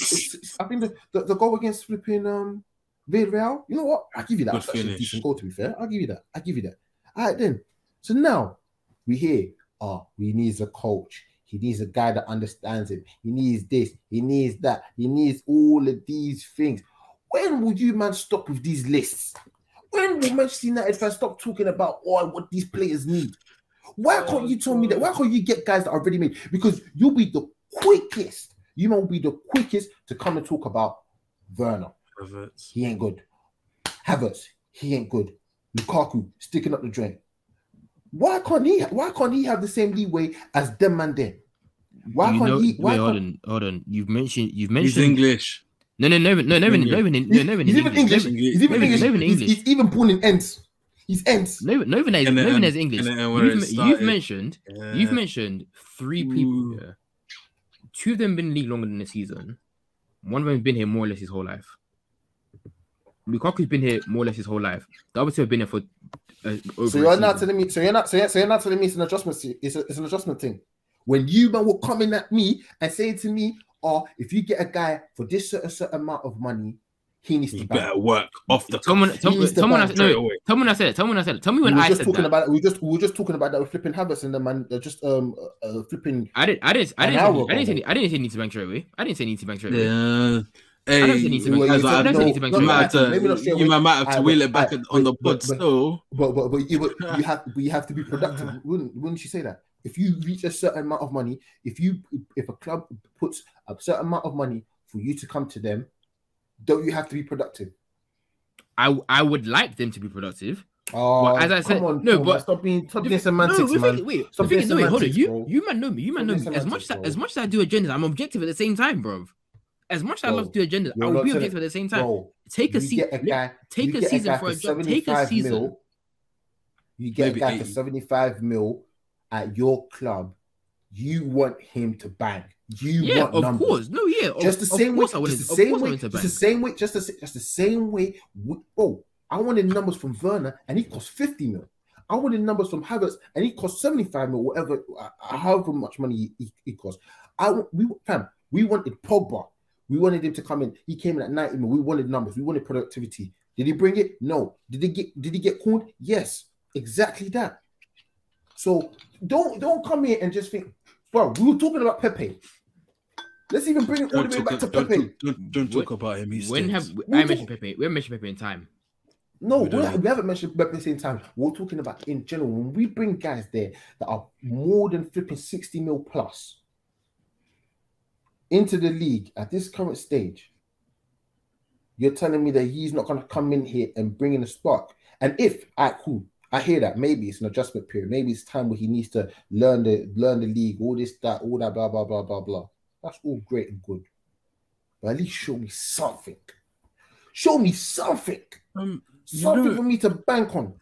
I think the, the, the goal against flipping um Villarreal. You know what? I give you that. Good That's actually a decent goal. To be fair, I'll give you that. I give you that. All right then. So now we hear, oh, we needs a coach. He needs a guy that understands him. He needs this. He needs that. He needs all of these things. When will you man stop with these lists? When will Manchester United fans stop talking about oh, what these players need? Why can't you tell me that? Why can't you get guys that are already made? Because you'll be the quickest. You will be the quickest to come and talk about Werner. Havertz. He ain't good. Havertz, he ain't good. Lukaku sticking up the drain. Why can't he? Why can't he have the same leeway as them man there? Why you can't know, he? Why wait, hold can't, on, hold on. You've mentioned, you've mentioned He's. English. No, no, no, no, no, no, no, no, no, no, He's, no, no, he's even English. No, He's even no, English. no, no, He's, English. he's even born in ends. He's ends. no, no, no, And no, then- no, is English. and then where You've, it you've started. mentioned, Yeah. you've mentioned three people Ooh. here. Two of them been in the league longer than the season. One of them has been here more or less his whole life. Lukaku's been here more or less his whole life. The other two have been here for uh, over. So a you're not telling me. So you're not. So you're, so you're not telling me it's an adjustment. It's, a, it's an adjustment thing. When you man were coming at me and saying to me, "Oh, if you get a guy for this certain, certain amount of money, he needs You to buy." better work off the Someone, He someone, needs to someone, I, straight no, tell me when I said it. Tell me when I said it. Tell me We when were I just said talking that. about. We just we were just talking about that with flipping Havertz and the man. They're just um uh, flipping. I didn't. I didn't. I An didn't. Say, I didn't say. I didn't say need to bank straight away. I didn't say need to bank straight away. Yeah. Hey, I don't think he needs to you I are- don't think he needs to you might have to- Maybe not straight you away. might have to Alright, wheel it back alright, on the but- pod but- but- still. But but but you, but you have but you have to be productive. wouldn't wouldn't you say that? If you reach a certain amount of money, if you if a club puts a certain amount of money for you to come to them, don't you have to be productive? I I would like them to be productive. Oh, Well, as I said- come on, no, but- on, stop being stop being semantics, we're man. thinking- wait, Stop the being no, wait, hold on. You bro. you man know me. You man know me. As much as semantics, as much as I do agendas, I'm objective at the same time, bro. As much as I love to do agendas, I you're will be telling- objective at the same time. Bro, Take a you season. get a guy, take a season guy for a job. Take a season. mil. You get Maybe a guy for 75 mil at your club. You want him to bang. You Yeah, want of numbers. course. No, yeah. Of, just the of same way, course just the same way, wanted just the same way, just the, just the same way. we- Oh, I wanted numbers from Werner, and he cost fifty mil. I wanted numbers from Havertz, and he cost seventy-five mil, whatever, uh, however much money he, he, he cost. I we fam, we wanted Pogba. We wanted him to come in. He came in at ninety mil. We wanted numbers. We wanted productivity. Did he bring it? No. Did he get? Did he get called? Yes. Exactly that. So don't don't come here and just think, bro. We were talking about Pepe. Let's even bring it all Don't the way talk, back to don't, Pepe. don't, don't, don't talk about him. He's When have stinks. I mentioned Pepe? We haven't mentioned Pepe in time. No, We we, don't don't- we haven't mentioned Pepe at the same time. We're talking about in general. When we bring guys there that are more than flipping 60 mil plus into the league at this current stage, you're telling me that he's not going to come in here and bring in a spark. And if, I cool, I hear that. Maybe it's an adjustment period. Maybe it's time where he needs to learn the learn the league, all this, that, all that, blah, blah, blah, blah, blah. That's all great and good. But at least show me something. Show me something. Um, Something know, for me to bank on.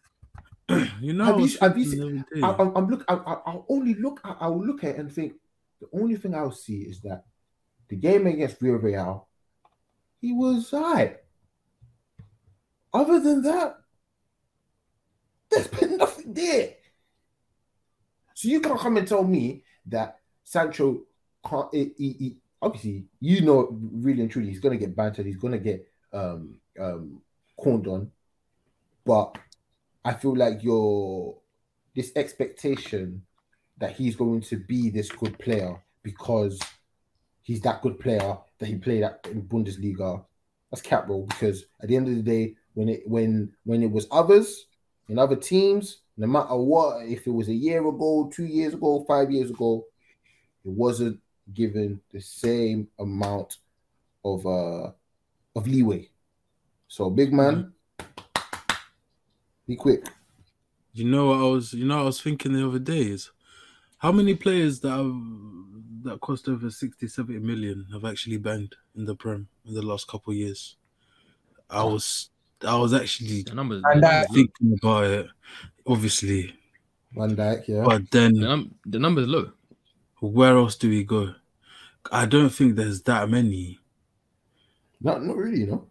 you know, Have you, have you seen, I, I'm, I'm look. I, I, I'll only look. I, I'll look at it and think. The only thing I'll see is that the game against Villarreal, he was alright. Other than that, there's been nothing there. So you can't come and tell me that Sancho can't. He, he, he- obviously, you know, really and truly, he's gonna get bantered. He's gonna get um um corned on. But I feel like your this expectation that he's going to be this good player because he's that good player that he played at in Bundesliga. That's cap. Because at the end of the day, when it when when it was others in other teams, no matter what, if it was a year ago, two years ago, five years ago, it wasn't given the same amount of uh of leeway. So big man, be quick. You know what I was you know what I was thinking the other day is how many players that have that cost over 60, 70 million have actually banged in the Prem in the last couple of years? I oh. was I was actually The numbers. And the low. thinking about it, obviously. Van Dijk, yeah. But The, then num- the numbers low. where else do we go? I don't think there's that many. Not not really, you know.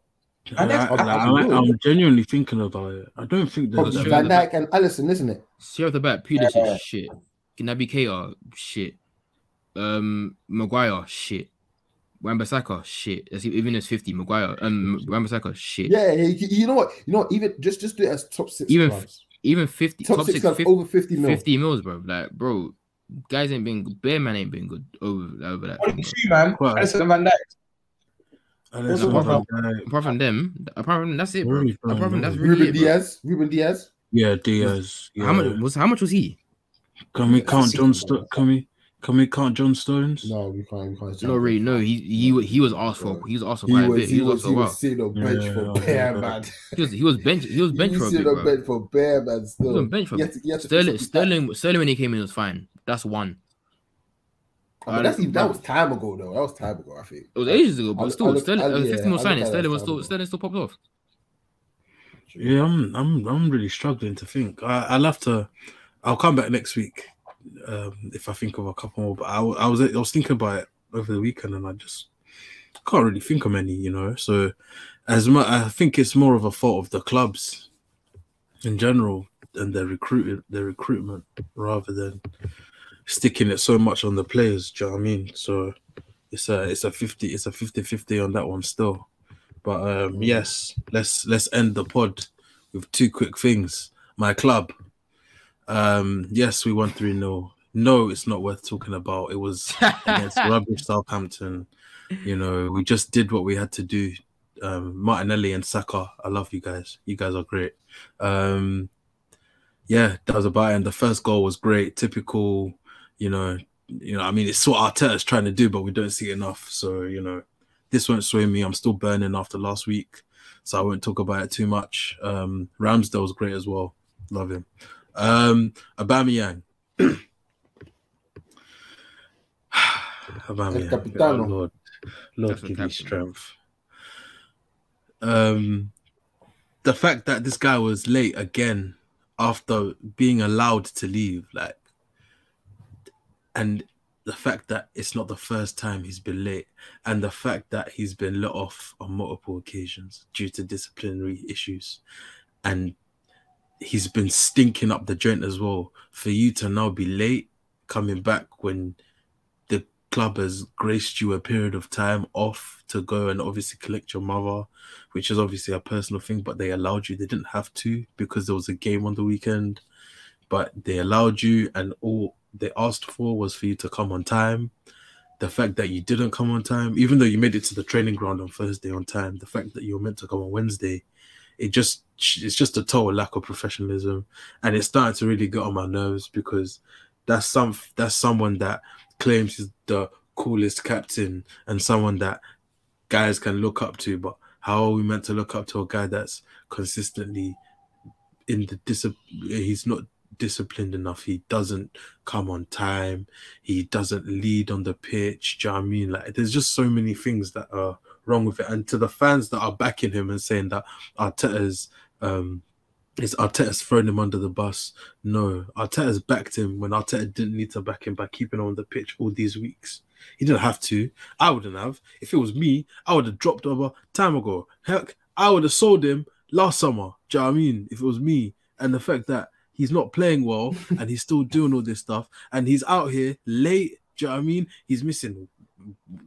And I, that's- I, am genuinely thinking about it. I don't think there's Probably that sure Van many. Dijk and Alisson, isn't it? See off the back, Pulisic Yeah. shit. Naby Keita shit. Um, Maguire shit. Wan-Bissaka shit. That's even as fifty. Maguire um Wan-Bissaka shit. Yeah, you, you know what? You know what? Even just just do it as top six Even clubs. Even fifty. top, Top, six, six. clubs 50, over fifty mil. 50 mils, bro. Like, bro, guys ain't been good. Bear man ain't been good over over that. Only thing, two, man. Quite. Alisson Van Dijk. Unless Also, I'm Van Van bro. Dijk. Apart from them, apart from that's it, bro. Apart from that's really Ruben it, bro. Dias, Ruben Dias. Yeah, Dias. Yeah. How much was how much was he? Can we count John? Sto- can we? Can we count John Stones? No, we can't. We can't. No, really, no. He he he was asked for. He was asked for quite a bit. he He was was, asked for he was sitting on bench Yeah, for yeah, bare yeah. man. He was he was bench. He was bench he for a was bit, sitting on bench for bare man. He Still, was on bench for He had to- he had to Sterling. Sterling. Sterling when he came in was fine. That's one. Oh, but that's even, that was time ago though. That was time ago. I think. It was ages ago, but I'll- still, I'll look- Sterling. I'll- uh, yeah, 50 mil I'll signing. Sterling was still. Sterling still popped off. Yeah, I'm. I'm. I'm really struggling to think. I, I'll have to. I'll come back next week um, if I think of a couple more. But I, I was. I was thinking about it over the weekend, and I just can't really think of any. You know. So, as much, I think it's more of a fault of the clubs in general and their recruit their recruitment rather than sticking it so much on the players. Do you know what I mean? So it's a it's a 50 it's a 50-50 on that one still. But um yes, let's let's end the pod with two quick things. My club. Um yes, we won 3 0. No, it's not worth talking about. It was against rubbish Southampton. you know, we just did what we had to do. Um, Martinelli and Saka, I love you guys. You guys are great. Um, yeah, that was about it. And the first goal was great. Typical, you know, you know, I mean, it's what Arteta's trying to do, but we don't see enough. So, you know, this won't sway me. I'm still burning after last week, so I won't talk about it too much. Um, Ramsdale's great as well. Love him. Um, Aubameyang. Aubameyang. Capitano. Oh, Lord, Lord, That's give me strength. Um, the fact that this guy was late again after being allowed to leave, like, and the fact that it's not the first time he's been late, and the fact that he's been let off on multiple occasions due to disciplinary issues, and he's been stinking up the joint as well. For you to now be late coming back when the club has graced you a period of time off to go and obviously collect your mother, which is obviously a personal thing, but they allowed you. They didn't have to because there was a game on the weekend, but they allowed you, and all they asked for was for you to come on time. The fact that you didn't come on time, even though you made it to the training ground on Thursday on time, the fact that you were meant to come on Wednesday, it just it's just a total lack of professionalism, and it's starting to really get on my nerves because that's some that's someone that claims he's the coolest captain and someone that guys can look up to, but how are we meant to look up to a guy that's consistently in the discipline? He's not disciplined enough. He doesn't come on time. He doesn't lead on the pitch. Do you know I mean? Like, there's just so many things that are wrong with it. And to the fans that are backing him and saying that Arteta's um is Arteta's thrown him under the bus. No, Arteta's backed him when Arteta didn't need to back him by keeping on the pitch all these weeks. He didn't have to. I wouldn't have. If it was me, I would have dropped over time ago. Heck, I would have sold him last summer. Do you know what I mean? If it was me, and the fact that he's not playing well and he's still doing all this stuff and he's out here late. Do you know what I mean? He's missing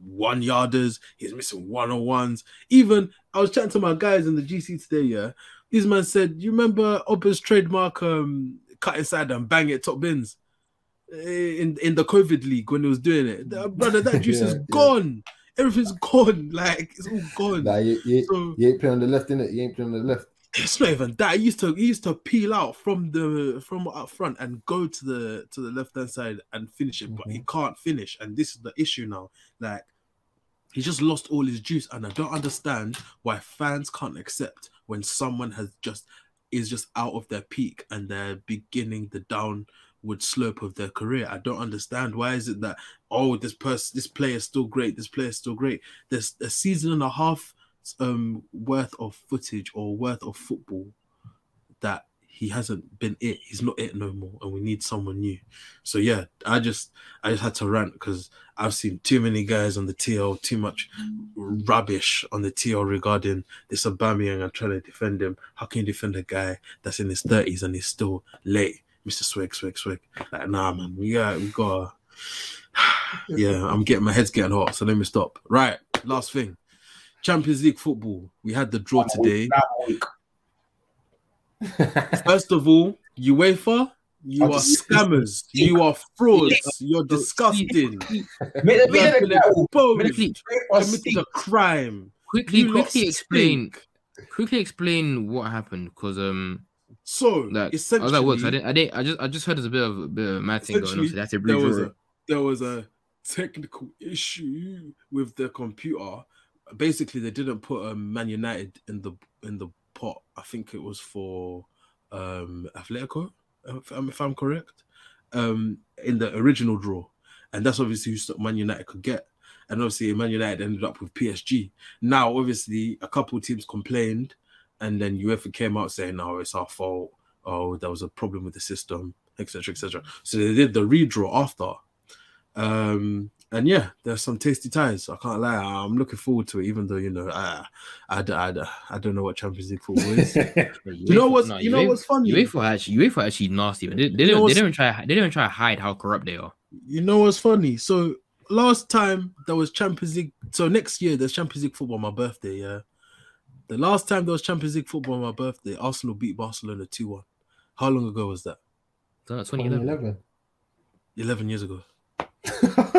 one yarders, he's missing one on ones. Even I was chatting to my guys in the GC today, yeah. This man said, You remember Oba's trademark um cut inside and bang it top bins Eh, in in the COVID league when he was doing it? That- brother, that juice Yeah, is yeah. gone. Everything's gone. Like it's all gone. Nah, you, you, So you ain't playing on the left, innit? You ain't playing on the left. It's not even that. He used to he used to peel out from the from up front and go to the to the left hand side and finish it, but he mm-hmm. can't finish. And this is the issue now. Like he just lost all his juice, and I don't understand why fans can't accept when someone has just is just out of their peak and they're beginning the downward slope of their career. I don't understand why is it that oh this person this player is still great, this player is still great. There's a season and a half um worth of footage or worth of football that he hasn't been it. He's not it no more, and we need someone new. So yeah, I just I just had to rant because I've seen too many guys on the TL, too much rubbish on the TL regarding this Aubameyang and trying to defend him. How can you defend a guy that's in his thirties and he's still late, Mister Swig, Swig, Swig? Like nah, man, we got we got. yeah, I'm getting my head's getting hot, so let me stop. Right, last thing. Champions League football. We had the draw today. First of all, UEFA, you are scammers. You are frauds. You're disgusting. Make the You have make been the battle. exposed. Quickly, Committed a crime. quickly, quickly explain. Quickly explain what happened, because um, So like I essentially, was at work, so I didn't, I didn't, I just, I just heard there's a bit of a bit of a mad thing going on. So that's a there was a there was a technical issue with the computer. Basically, they didn't put um, Man United in the in the pot. I think it was for um, Atletico, if I'm, if I'm correct, um, in the original draw, and that's obviously who Man United could get. And obviously, Man United ended up with PSG. Now, obviously, a couple teams complained, and then UEFA came out saying, "No, it's our fault. Oh, there was a problem with the system, etc., etc." So they did the redraw after. Um, and yeah, there's some tasty ties. I can't lie. I'm looking forward to it, even though you know, I, I, I, I don't know what Champions League football is. you know what's, No, you know UEFA what's funny? UEFA are actually, UEFA are actually nasty. Man. They, they don't they don't try. They don't try to hide how corrupt they are. You know what's funny? So last time there was Champions League. So next year there's Champions League football on my birthday. Yeah. The last time there was Champions League football on my birthday, Arsenal beat Barcelona two one. How long ago was that? So that's 2011. 2011. Eleven years ago.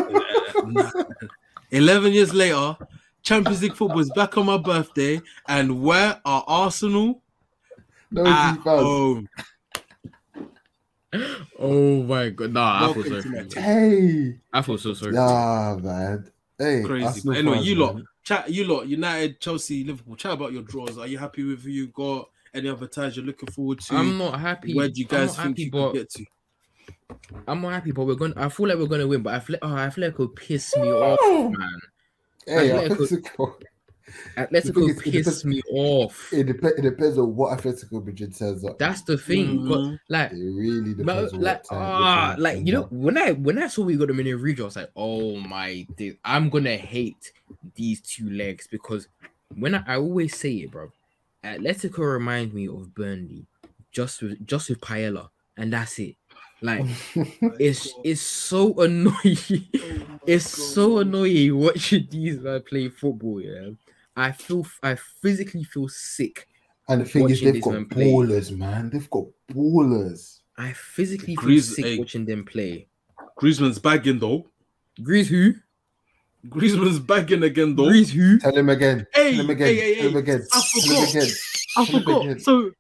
11 years later, Champions League football is back on my birthday, and where are Arsenal? No At home. Oh my god, nah, I feel Welcome sorry to for my you. team. Hey, I feel so sorry. for nah, man. Hey, Crazy. But anyway, fans, you lot, man. chat, you lot, United, Chelsea, Liverpool. Chat about your draws. Are you happy with who you got? Any other ties you're looking forward to? I'm not happy. Where do you guys think happy, you but could get to? I'm not happy, but we're going. to I feel like we're gonna win, but I feel, oh, I feel like it could piss me off, man. Hey, Atletico- Atletico. Atletico thing is, it piss me off. It, dep- it depends on what Atletico Madrid turns up. That's the thing. But Mhm. like, It really but, depends on like, what time. ah, like you know, when I when I saw we got them in a region, I was like, oh my, days, I'm gonna hate these two legs because when I, I always say it, bro, Atletico remind me of Burnley, just with just with Paella, and that's it. Like it's it's so annoying. it's oh so annoying watching these man play football. Yeah, I feel I physically feel sick. and the thing is, they've got man play. ballers, man. They've got ballers. I physically feel sick egg. watching them play. Griezmann's bagging though. Grease who? Griezmann's bagging again though. Grease who? Tell him again. Hey, Tell him again. hey, hey, Tell him hey. again. I Tell him forgot. again. I forgot. So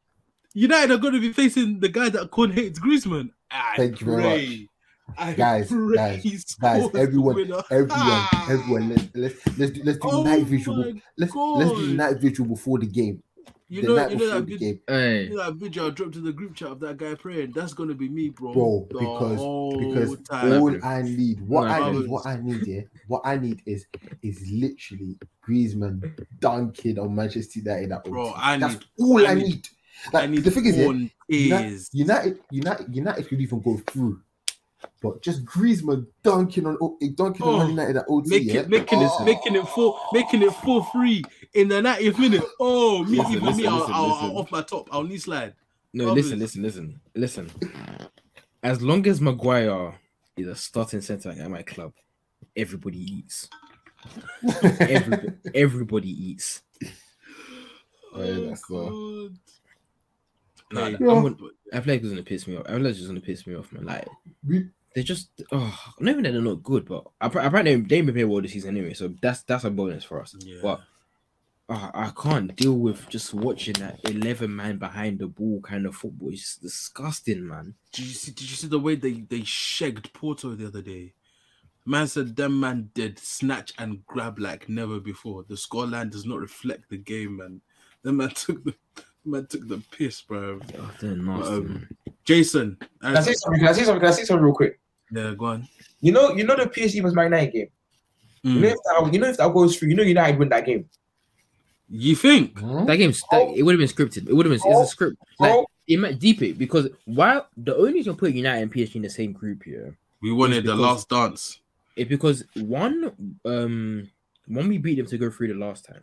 United are going to be facing the guy that Con hates Griezmann. I Thank you very pray. I Guys, guys, Guys, scores everyone, everyone, Ah. everyone. Let's let's let's do, let's do Oh night visual. my Let's let's do God. night visual before the game. You the know, night you know before that the vid- game, Hey, you know that video I dropped to the group chat of that guy praying. That's gonna be me, bro. bro. Because because time. all I need, what I need, what I need, yeah, what I need is is literally Griezmann dunking on Manchester United. At Bro, OT. I That's all I I need- need. I Like need the thing is, United, is United, United, United could even go through, but just Griezmann dunking on dunking Oh, on United at OT. make yeah? making Oh. it making it four making it four free in the 90th minute. Oh, me Listen, even listen, me, I'll, listen, I'll, listen. I'll off my top. I'll knee slide. no, Brothers. listen, listen, listen, listen. As long as Maguire is a starting centre at my club, everybody eats. Everybody, everybody eats. Yeah, that's, uh, Oh, God. Nah, Hey, I'm Athletic is gonna piss me off. Athletic is gonna piss me off, man. Like We- they just, oh, not even that they're not good, but appar- apparently they ain't been playing well this season anyway. So that's that's a bonus for us. Yeah. But uh, I can't deal with just watching that eleven man behind the ball kind of football. It's just disgusting, man. Did you see? Did you see the way they they shagged Porto the other day? Man said them man did snatch and grab like never before. The scoreline does not reflect the game, man. Them man took the man took the piss, bro. Oh, they're nasty, Um, man. Jason, Can I say something? Can I say something? Can I say something real quick? yeah, go on. You know, you know the PSG was Man United game. You know Mm. if that, you know if that goes through, you know United win that game. You think? Hmm? That game's that, it would have been scripted. It would have been it's a script. Like Bro, it might deep it because while the only reason put United and PSG in the same group here We wanted the last dance. is because one um when we beat them to go through the last time.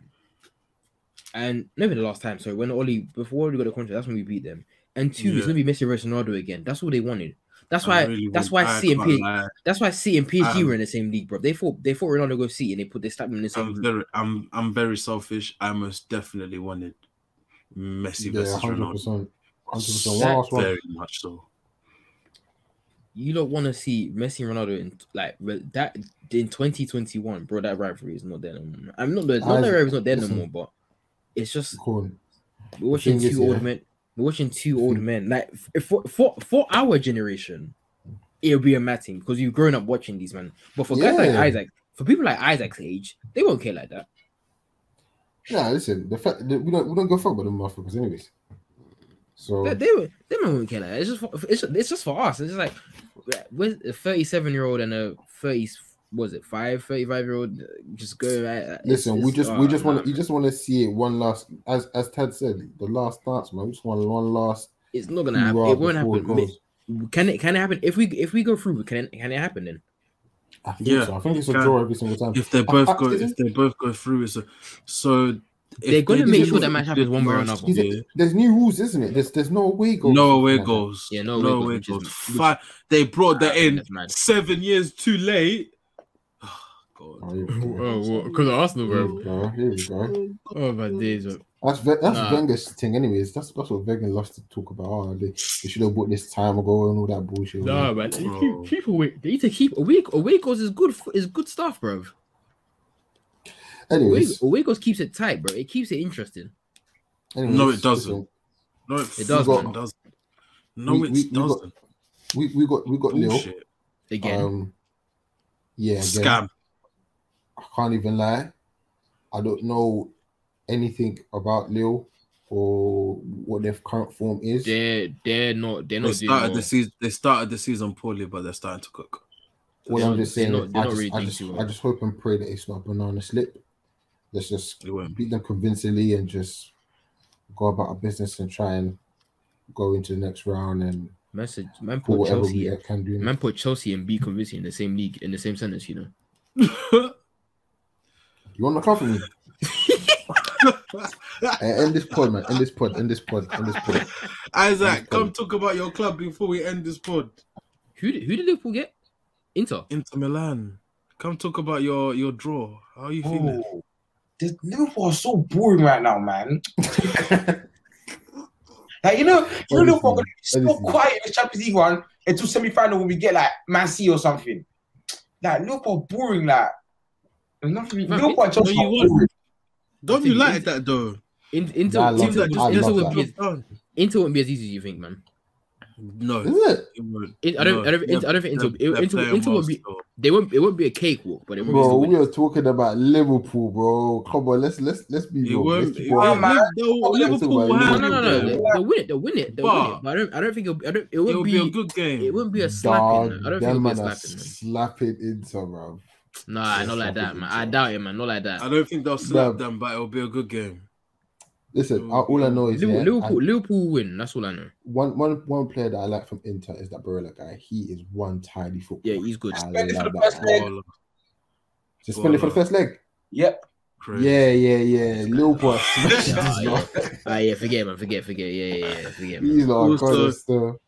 And never the last time, sorry, when Ole before we got the contract, that's when we beat them. And two, Yeah. it's gonna be Messi versus Ronaldo again. That's all they wanted. That's why really that's would- why I C and can't PSG lie. that's why C and PSG Um, were in the same league, bro. They thought they thought Ronaldo go C and they put they slapped them in the same I'm group. very, I'm, I'm very selfish. I most definitely wanted Messi Yeah, versus hundred Ronaldo. percent, hundred percent. That- One last. Very much so. You don't want to see Messi and Ronaldo in like that in 2021, bro. That rivalry is not there no more. I'm not the not that Isaac, rivalry is not there listen. no more, but it's just Cool. We're watching two is, old yeah, men. We're watching two old hmm. men. Like for for for our generation, it'll be a mad thing because you've grown up watching these men. But for guys like Isaac, for people like Isaac's age, they won't care like that. Nah, listen. The fact that we don't we don't go fuck about them motherfuckers, anyways. So They, they, they won't care like that. It's just for, it's, it's just for us. It's just like with a 37 year old and a 30 was it five 35 year old just go. uh, it's- listen, we just oh, we just want nah, to you just want to see it one last as as Ted said the last dance man. We just want one last. It's not gonna happen. It won't happen. goes. Can it? Can it happen? If we if we go through, can it? Can it happen then? I think Yeah, so. I think it's a draw every single time. If they both I- go, if they both go through, it's a, so. if They're gonna make sure that they match happens one way or last another. Is it- year, there's new rules, isn't it? There's there's no away goals. No or away something like that. goals. Yeah, no no away away goals, goals. is- which- Fi- they brought that in seven years too late. Oh, God. here we. Oh, because of Arsenal, Here we go. Here we go. Oh my days, bro. That's Ve- that's Nah. Wenger's thing, anyways. That's that's what Wenger loves to talk about. Oh, they, they should have bought this time ago and all that bullshit. Nah, man. Bro. Keep, keep away. They need to keep away. Away goals is good. f- Is good stuff, bro. Anyways, Wiggles keeps it tight, bro. It keeps it interesting. anyways, No, it doesn't. listen, No, it, It does, fucking man. doesn't. No, We- it we- we got- doesn't. We we got we got Lille. Bullshit. Again, Um, yeah, again, Scam. I can't even lie. I don't know anything about Lille or what their current form is. they're they're not they're They not doing started well. the season. They started the season poorly, but they're starting to cook. What They're I'm just saying, not- I just, really I just, I just hope and pray that it's not a banana slip. Let's just beat them convincingly and just go about our business and try and go into the next round and Message man put Chelsea can do. man put Chelsea and beat convincing in the same league in the same sentence, you know. You want to cover me? Hey, end this pod, man. End this pod. End this pod. End this pod. Isaac, come talk about your club before we end this pod. Who did, who did Liverpool get? Inter. Inter Milan. Come talk about your your draw. How are you feeling? Oh, this Liverpool are so boring right now, man. like you know, you know, Liverpool are gonna be so quiet in the Champions League one until semi-final when we get like Man City or something. Like Liverpool are boring, like there's nothing. Man, Liverpool are just no, you won't. boring. Don't you like that though? In, Inter, Nah, I love Inter, it. Inter, I Inter love would that. be as, Inter wouldn't be as easy as you think, man. No, Is it? it won't. I don't, No, I don't, Inter, I don't think Inter, they're- it, they're Inter, playing Inter well would be. still. They won't. It won't be a cakewalk, but it won't Bro, be. we are talking about Liverpool, bro. Come on, let's let's let's be It real. won't. Let's It won't. Oh, man. Liverpool- Liverpool No, No, no, no, it, no. though. They, they'll win it. They'll win it. They'll win it. But I don't. I don't think it'll, I don't. It It'll won't be a good game. It won't be a Dog, slapping. I don't think them it'll be a are slapping. Slapping Inter, bro. Nah, They're not like that, slapping man. I doubt it, man. Not like that. I don't think they'll slap them, but it'll be a good game. Listen, all I know is Liverpool, yeah, Liverpool, and Liverpool will win. That's all I know. one one one player that I like from Inter is that Barella guy. He is one tidy football. Yeah, he's good. I Suspended for the first guy. leg. Baller. Suspended for the first leg. Yep. Crazy. Yeah, yeah, yeah. Liverpool are smashing Ah, this yeah. lot. Ah, yeah, forget man, forget, forget. Yeah, yeah, yeah, forget. Man. These lot are Also- God, still.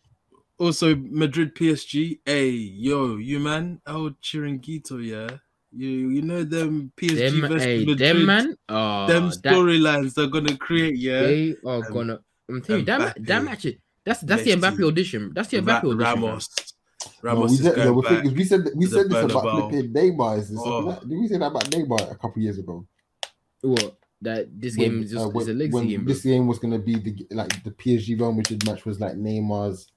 Also, Madrid PSG. Hey, yo, you man, El Chiringuito, yeah. You you know them PSG Them, versus hey, Madrid. them man. Oh, them storylines they're gonna create, yeah. they are Um, gonna. I'm telling you, that Mbappe, that match. is- That's that's the Messi, Mbappe audition. That's the Ra- Mbappe audition. man. Ramos. No, Ramos we is said, going no, we, back. we said we said this about flipping Neymar. Is this Oh. Did we say that about Neymar a couple years ago? What? That this When, game is just uh, is when- a legacy when game. Bro. This game was gonna be the like the PSG Real Madrid match was like Neymar's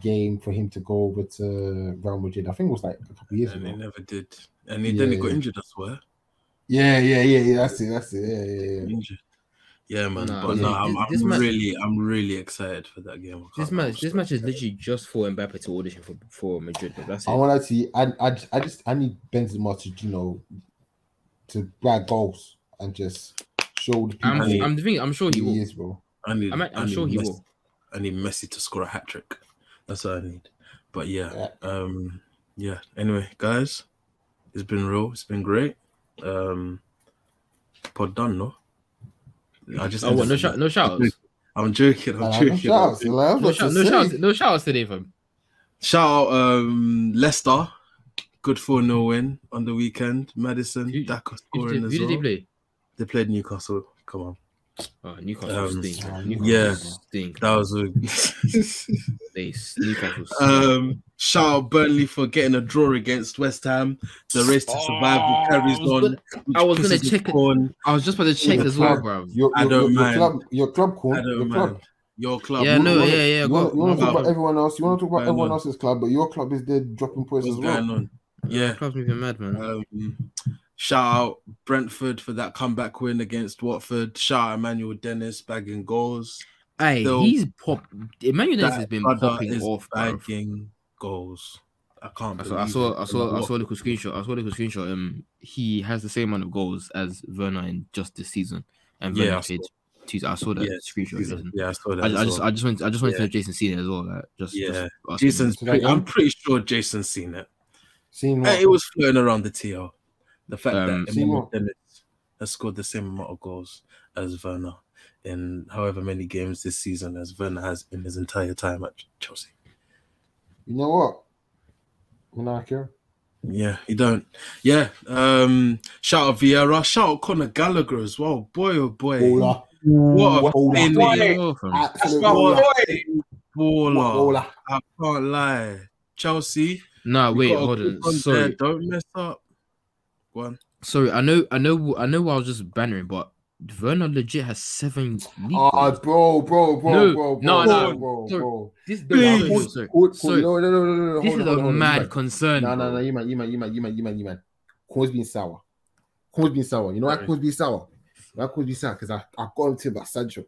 game for him to go over to Real Madrid. I think it was like a couple years and he never did. And he, then he got injured, I swear. Yeah, yeah, yeah, yeah. That's it. That's it. Yeah, yeah, yeah. Injured. Yeah, man. Nah, but yeah, no, I'm, this- I'm match- really, I'm really excited for that game. This match, this match is literally just for Mbappe to audition for for Madrid. But that's it. I want to see. I, I, just- I just, I need Benzema to, you know, to grab goals and just show the people I'm, I need- I'm. I'm sure he who will. is, bro. I need, I'm, I I'm need sure he Messi, will. I need Messi to score a hat trick. That's what I need. But yeah, Yeah. um, yeah. Anyway, guys, it's been real. It's been great. Um, pod done, no. I just Oh, what? No ended- shout, no shouts. I'm joking. I'm Nah, no joking. shouts, you know, I have No what shout, to no say. shouts, no shouts today, fam. Shout out um Leicester. Good 4 0 win on the weekend. Maddison, Who- Daka Who scoring did, as who did well. they play? They played Newcastle. Come on. Oh, Newcastle Um, stink. yeah. Newcastle Yeah. stink. That was a They Newcastle. Stink. um shout out Burnley for getting a draw against West Ham. The race to survival carries I was on. I was gonna check it. on. I was just about to check Your as well, bro. Your, I don't your, your mind. club, your club, I Corn, your don't club. mind. Your club. Yeah, what- no, what- yeah, yeah. You want, you want to talk go, about everyone else? You want to talk about Going everyone on. else's club, but your club is there dropping points What's as well. on? Yeah. Club's moving mad, man. Um, shout out Brentford for that comeback win against Watford. Shout out Emmanuel Dennis bagging goals. Hey, still- he's pop. Emmanuel Dennis has been popping is off, bro. bagging goals. I can't. I saw, I believe saw. I saw, I saw a little screenshot. I saw a little screenshot. Um, he has the same amount of goals as Werner in just this season, and Yeah, Werner I saw- played two. I saw that Yeah, screenshot. Jason- Jason. Yeah, I saw that. I, I just, well. I just wanted, I just wanted to Yeah. know Jason seen it as well. Like, just, Yeah. just. Jason's. Pretty, I'm pretty sure Jason's seen it. Seen Hey, it was floating around the TL. The fact Um, that See Emmanuel? Dennis has scored the same amount of goals as Werner in however many games this season as Werner has in his entire time at Chelsea. You know what? I'm not care. Yeah, you don't. Yeah. Um, shout out Vieira. Shout out Conor Gallagher as well. Boy, oh boy. Ola. What a Ola. fin- Boy. Oh, Absolute my baller. I can't lie. Chelsea. Nah, wait, hold on. one there. Sorry, Don't mess up. Go on. Sorry, I know, I know, I know. I was just bantering, but Werner legit has seven Ah, goals. bro, bro, bro, No, bro, bro, no, bro, no. bro, Sorry. bro. This, Please. no, no, Hold- hold- sorry. No, no, no, no, no, no. This hold is hold a hold mad man. concern. No, no, bro. no, you man, you man, you man, you man, you man, you man. Corn's being sour. Corn's being sour. You know why Sorry. Corn's being sour? Why Corn's being sour? Because I, I got him to about Sancho.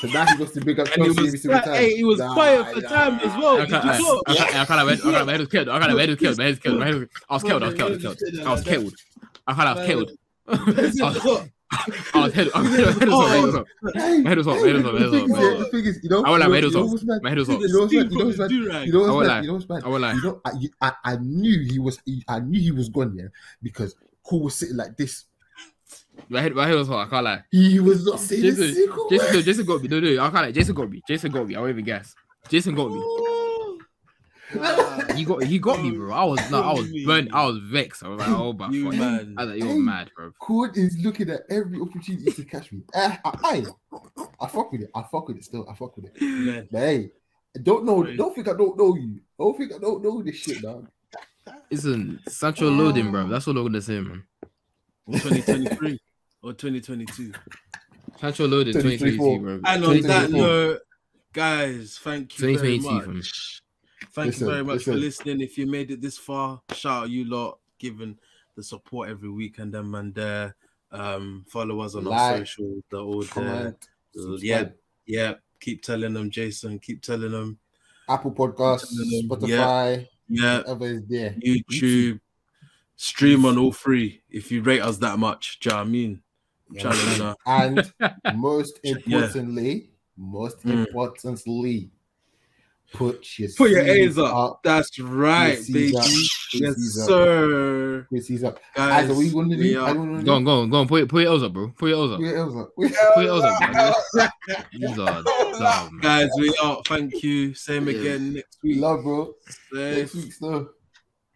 So now he wants to big up And he Chelsea every was, single time. hey, he was Nah, quiet for nah. time as well. I Did can't, you I, know? I can't, I can't have head, I can't have head was killed. I can't have head was killed. My head was killed. My head was, I was killed. I was killed. I was killed. I was killed. I can't have killed. I was, I was head. I was head was up. Head was up. Oh, hey, My head was up. My head was up. My head was up. the My thing head is, was the thing is, you know, I will you have know, head was you know up. what's mad? My head was up. You know what's bad? You know what's bad? Do-rag. You know I what's won't bad? lie. You know what's bad? I won't lie. You know, I, I, I knew he was. I knew he was gone. Yeah, because Cool was sitting like this. My head, my head was hot. I can't lie. He was not saying a Jason, single Jason, no, word. Jason got me. No, no, I can't lie. Jason got me. Jason got me. I won't even guess. Jason got me. Oh. He got, he got me, bro. I was, no, I was burnt. I was vexed. I was like, oh my You fuck. man. I was like, you're Hey. mad, bro. Cool is looking at every opportunity to catch me. I, I, I, I fuck with it. I fuck with it still. I fuck with it. Man. But hey, don't know. Right. Don't think I don't know you. Don't think I don't know this shit, dog. Listen, Sancho loading, bro. That's all I'm gonna say, man. 2023 or 2022. Sancho loaded 2024. 2022, bro. And on that note, guys, thank you very 2022, much. Thank Listen, you very much for listening. If you made it this far, shout out you lot, given the support every week and then man there. Um, follow us on our Like, socials, the there. Comment. Yeah, yeah. Keep telling them, Jason. Keep telling them. Apple Podcasts, Yeah. Spotify, Yeah, whatever is there. YouTube. Stream on all three if you rate us that much. Do you know what I mean? Yeah, trying to man. know. And most importantly, most Mm. Importantly, put your Put your A's up. That's right, baby. up. Yes, sir. Put your C's up. Guys, Guys, are we going to do? are- Are we gonna do? Go on, go on, go on. Put, it- put your L's up, bro. Put your L's up. Put your L's up. Put your L's up, bro. These are dumb. Guys, we out. Thank you. Same Yeah. again next week. Love, bro. Safe. Next week, stuff.